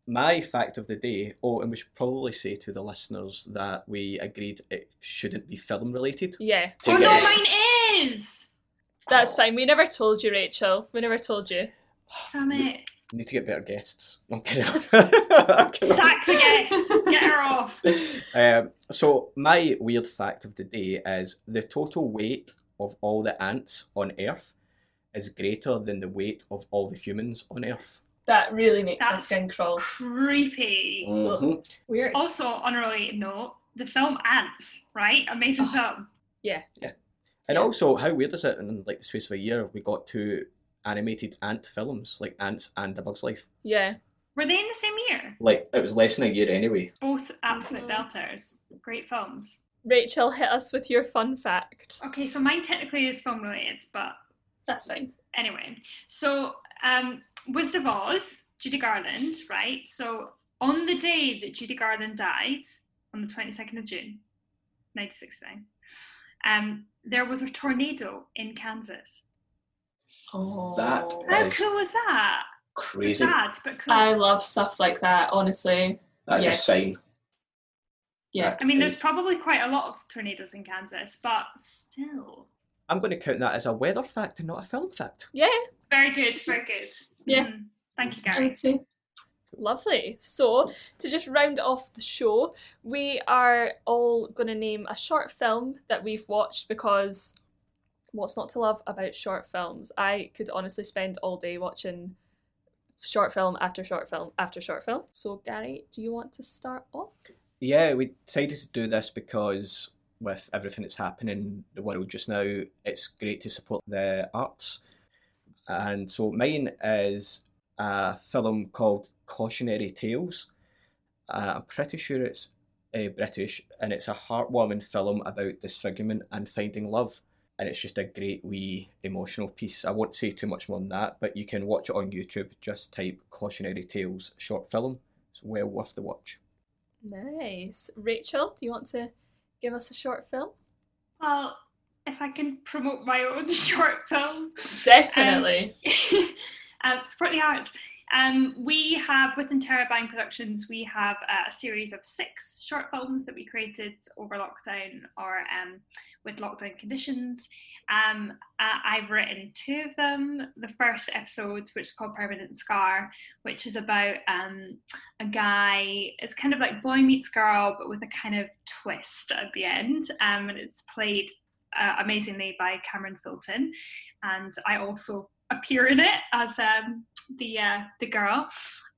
[SPEAKER 2] my fact of the day, oh, and we should probably say to the listeners that we agreed it shouldn't be film related.
[SPEAKER 1] Yeah.
[SPEAKER 2] To
[SPEAKER 3] oh no,
[SPEAKER 2] it-
[SPEAKER 3] mine is.
[SPEAKER 1] That's fine. We never told you, Rachel. We never told you.
[SPEAKER 3] Damn it!
[SPEAKER 2] Need to get better guests. I'm kidding. (laughs) I'm kidding.
[SPEAKER 3] Sack the guests. Get her off. (laughs)
[SPEAKER 2] Um, so my weird fact of the day is the total weight of all the ants on Earth is greater than the weight of all the humans on Earth.
[SPEAKER 9] that really makes my
[SPEAKER 3] That's
[SPEAKER 9] skin crawl.
[SPEAKER 3] Creepy.
[SPEAKER 2] Mhm.
[SPEAKER 9] Weird.
[SPEAKER 3] Also, on a related note, the film Ants, right? Amazing
[SPEAKER 9] Oh.
[SPEAKER 3] film. Yeah. Yeah.
[SPEAKER 2] And also, how weird is it? In like the space of a year, we got two animated ant films, like Ants and A Bug's Life.
[SPEAKER 1] Yeah.
[SPEAKER 3] Were they in the same year?
[SPEAKER 2] Like it was less than a year anyway.
[SPEAKER 3] Both absolute
[SPEAKER 9] Mhm.
[SPEAKER 3] belters. Great films.
[SPEAKER 1] Rachel, hit us with your fun fact.
[SPEAKER 3] Okay, so mine technically is film related, but
[SPEAKER 9] That's fine.
[SPEAKER 3] anyway. So, um, Wizard of Oz, Judy Garland, right? So, on the day that Judy Garland died, on the 22nd of June, 1969, um, there was a tornado in Kansas.
[SPEAKER 9] Oh.
[SPEAKER 2] That
[SPEAKER 3] How
[SPEAKER 2] is
[SPEAKER 3] cool was that?
[SPEAKER 2] crazy.
[SPEAKER 3] Sad, but cool.
[SPEAKER 9] I love stuff like that. Honestly,
[SPEAKER 2] That's
[SPEAKER 9] Yes.
[SPEAKER 2] a sign.
[SPEAKER 9] yeah.
[SPEAKER 2] That
[SPEAKER 3] I mean, there's probably quite a lot of tornadoes in Kansas, but still.
[SPEAKER 2] I'm going to count that as a weather fact and not a film fact.
[SPEAKER 1] Yeah.
[SPEAKER 3] Very good, very good.
[SPEAKER 9] Yeah.
[SPEAKER 3] Mhm. Thank you,
[SPEAKER 9] I
[SPEAKER 3] Gary.
[SPEAKER 9] would say.
[SPEAKER 1] Lovely. So, to just round off the show, we are all going to name a short film that we've watched because what's not to love about short films? I could honestly spend all day watching short film after short film after short film. So, Gary, do you want to start off?
[SPEAKER 2] Yeah, we decided to do this because with everything that's happening in the world just now, it's great to support the arts. And so mine is a film called Cautionary Tales. Uh, I'm pretty sure it's uh, British, and it's a heartwarming film about disfigurement and finding love. And it's just a great wee emotional piece. I won't say too much more than that, but you can watch it on YouTube. Just type Cautionary Tales short film. It's well worth the watch.
[SPEAKER 1] Nice. Rachel, do you want to give us a short film?
[SPEAKER 3] Well, if I can promote my own (laughs) short film.
[SPEAKER 1] Definitely.
[SPEAKER 3] Um, (laughs) um, support the arts. Um, we have, within Terabang Productions, we have uh, a series of six short films that we created over lockdown or um, with lockdown conditions. Um, uh, I've written two of them. The first episode, which is called Permanent Scar, which is about um, a guy, it's kind of like boy meets girl, but with a kind of twist at the end. Um, and it's played uh, amazingly by Cameron Fulton. And I also appear in it as um, the uh, the girl.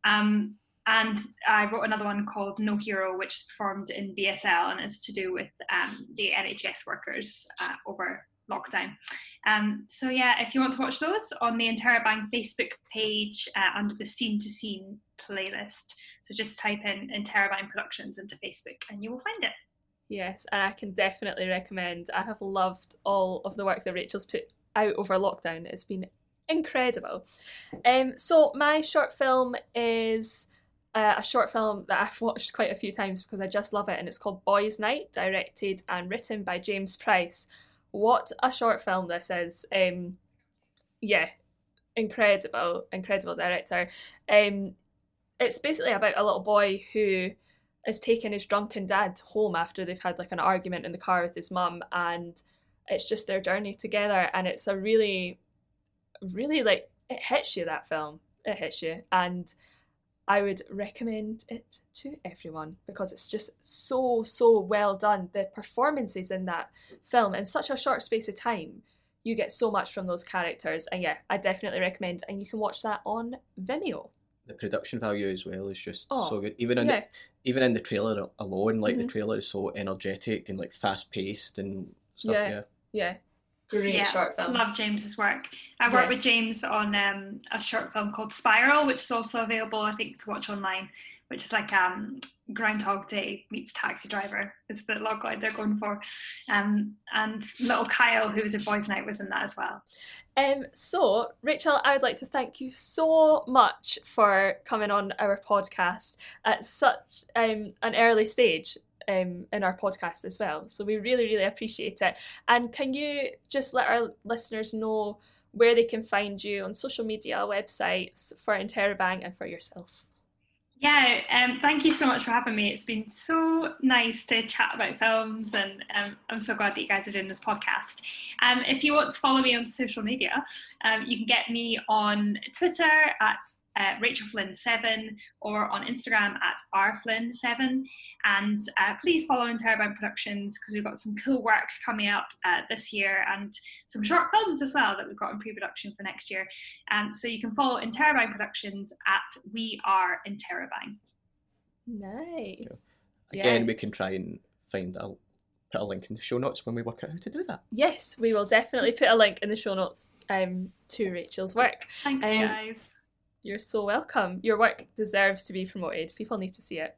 [SPEAKER 3] Um, and I wrote another one called No Hero, which is performed in BSL and is to do with um, the NHS workers uh, over lockdown. Um, so yeah, if you want to watch those on the Interrobang Facebook page uh, under the Scene to Scene playlist, so just type in Interrobang Productions into Facebook and you will find it.
[SPEAKER 1] Yes, and I can definitely recommend. I have loved all of the work that Rachel's put out over lockdown. It's been incredible. Um, so my short film is uh, a short film that I've (laughs) watched quite a few times because I just love it, and it's called Boys Night, directed and written by James Price. What a short film this is! Um, yeah, incredible, incredible director. Um, it's basically about a little boy who is taking his drunken dad home after they've had like an argument in the car with his mum, and it's just their journey together, and it's a really really like it hits you that film it hits you and i would recommend it to everyone because it's just so so well done the performances in that film in such a short space of time you get so much from those characters and yeah i definitely recommend and you can watch that on vimeo
[SPEAKER 2] the production value as well is just
[SPEAKER 1] Oh,
[SPEAKER 2] so good. Even in
[SPEAKER 1] yeah.
[SPEAKER 2] the, even in the trailer alone, like the
[SPEAKER 1] Mhm.
[SPEAKER 2] trailer is so energetic and like fast paced and stuff.
[SPEAKER 1] Yeah.
[SPEAKER 2] Yeah.
[SPEAKER 1] yeah great
[SPEAKER 3] yeah,
[SPEAKER 1] short film
[SPEAKER 3] Love James's work. I worked
[SPEAKER 1] Yeah.
[SPEAKER 3] with James on um, a short film called Spiral, which is also available, I think, to watch online, which is like um, Groundhog Day meets Taxi Driver is the logline they're going for. Um, and little Kyle, who was in Boys Night, was in that as well.
[SPEAKER 1] Um, so, Rachel, I would like to thank you so much for coming on our podcast at such um, an early stage um, in our podcast as well. So, we really, really appreciate it. And can you just let our listeners know where they can find you on social media, websites for Interrobang and for yourself?
[SPEAKER 3] Yeah, um, thank you so much for having me. It's been so nice to chat about films, and um, I'm so glad that you guys are doing this podcast. Um, if you want to follow me on social media, um, you can get me on Twitter at uh, Rachel Flynn Seven or on Instagram at rflynn7. And uh, please follow Interrobang Productions because we've got some cool work coming up uh, this year and some short films as well that we've got in pre-production for next year. Um, so you can follow Interrobang Productions at We Are Interrobang.
[SPEAKER 1] Nice.
[SPEAKER 2] Again, we can try and find a put a link in the show notes when we work out how to do that.
[SPEAKER 1] Yes, we will definitely put a link in the show notes um, to Rachel's work.
[SPEAKER 3] Thanks,
[SPEAKER 1] Um,
[SPEAKER 3] guys.
[SPEAKER 1] You're so welcome. Your work deserves to be promoted. People need to see it.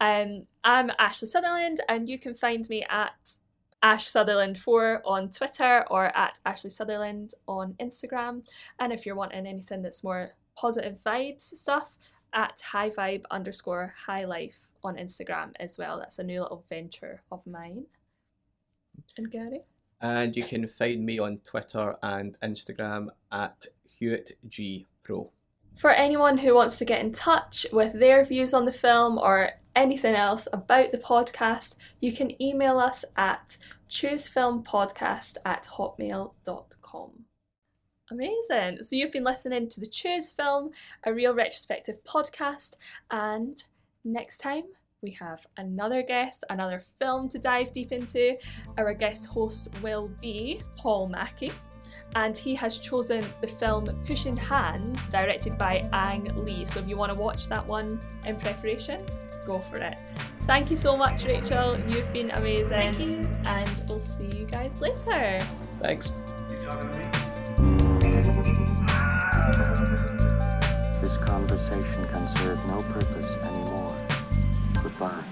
[SPEAKER 1] Um, I'm Ashley Sutherland, and you can find me at Ash Sutherland4 on Twitter or at Ashley Sutherland on Instagram. And if you're wanting anything that's more positive vibes stuff, at high vibe underscore high life on Instagram as well. That's a new little venture of mine. And Gary?
[SPEAKER 2] And you can find me on Twitter and Instagram at Hewitt G Pro.
[SPEAKER 1] For anyone who wants to get in touch with their views on the film or anything else about the podcast, you can email us at choosefilmpodcast at hotmail.com. Amazing. So you've been listening to the Choose Film, a real retrospective podcast, and next time we have another guest, another film to dive deep into. Our guest host will be Paul Mackey and he has chosen the film Pushing Hands, directed by Ang Lee. So if you want to watch that one in preparation, go for it. Thank you so much, Rachel. You've been amazing.
[SPEAKER 3] Thank you.
[SPEAKER 1] And we'll see you guys later.
[SPEAKER 2] Thanks.
[SPEAKER 10] This conversation can serve no purpose anymore. Goodbye. Bye.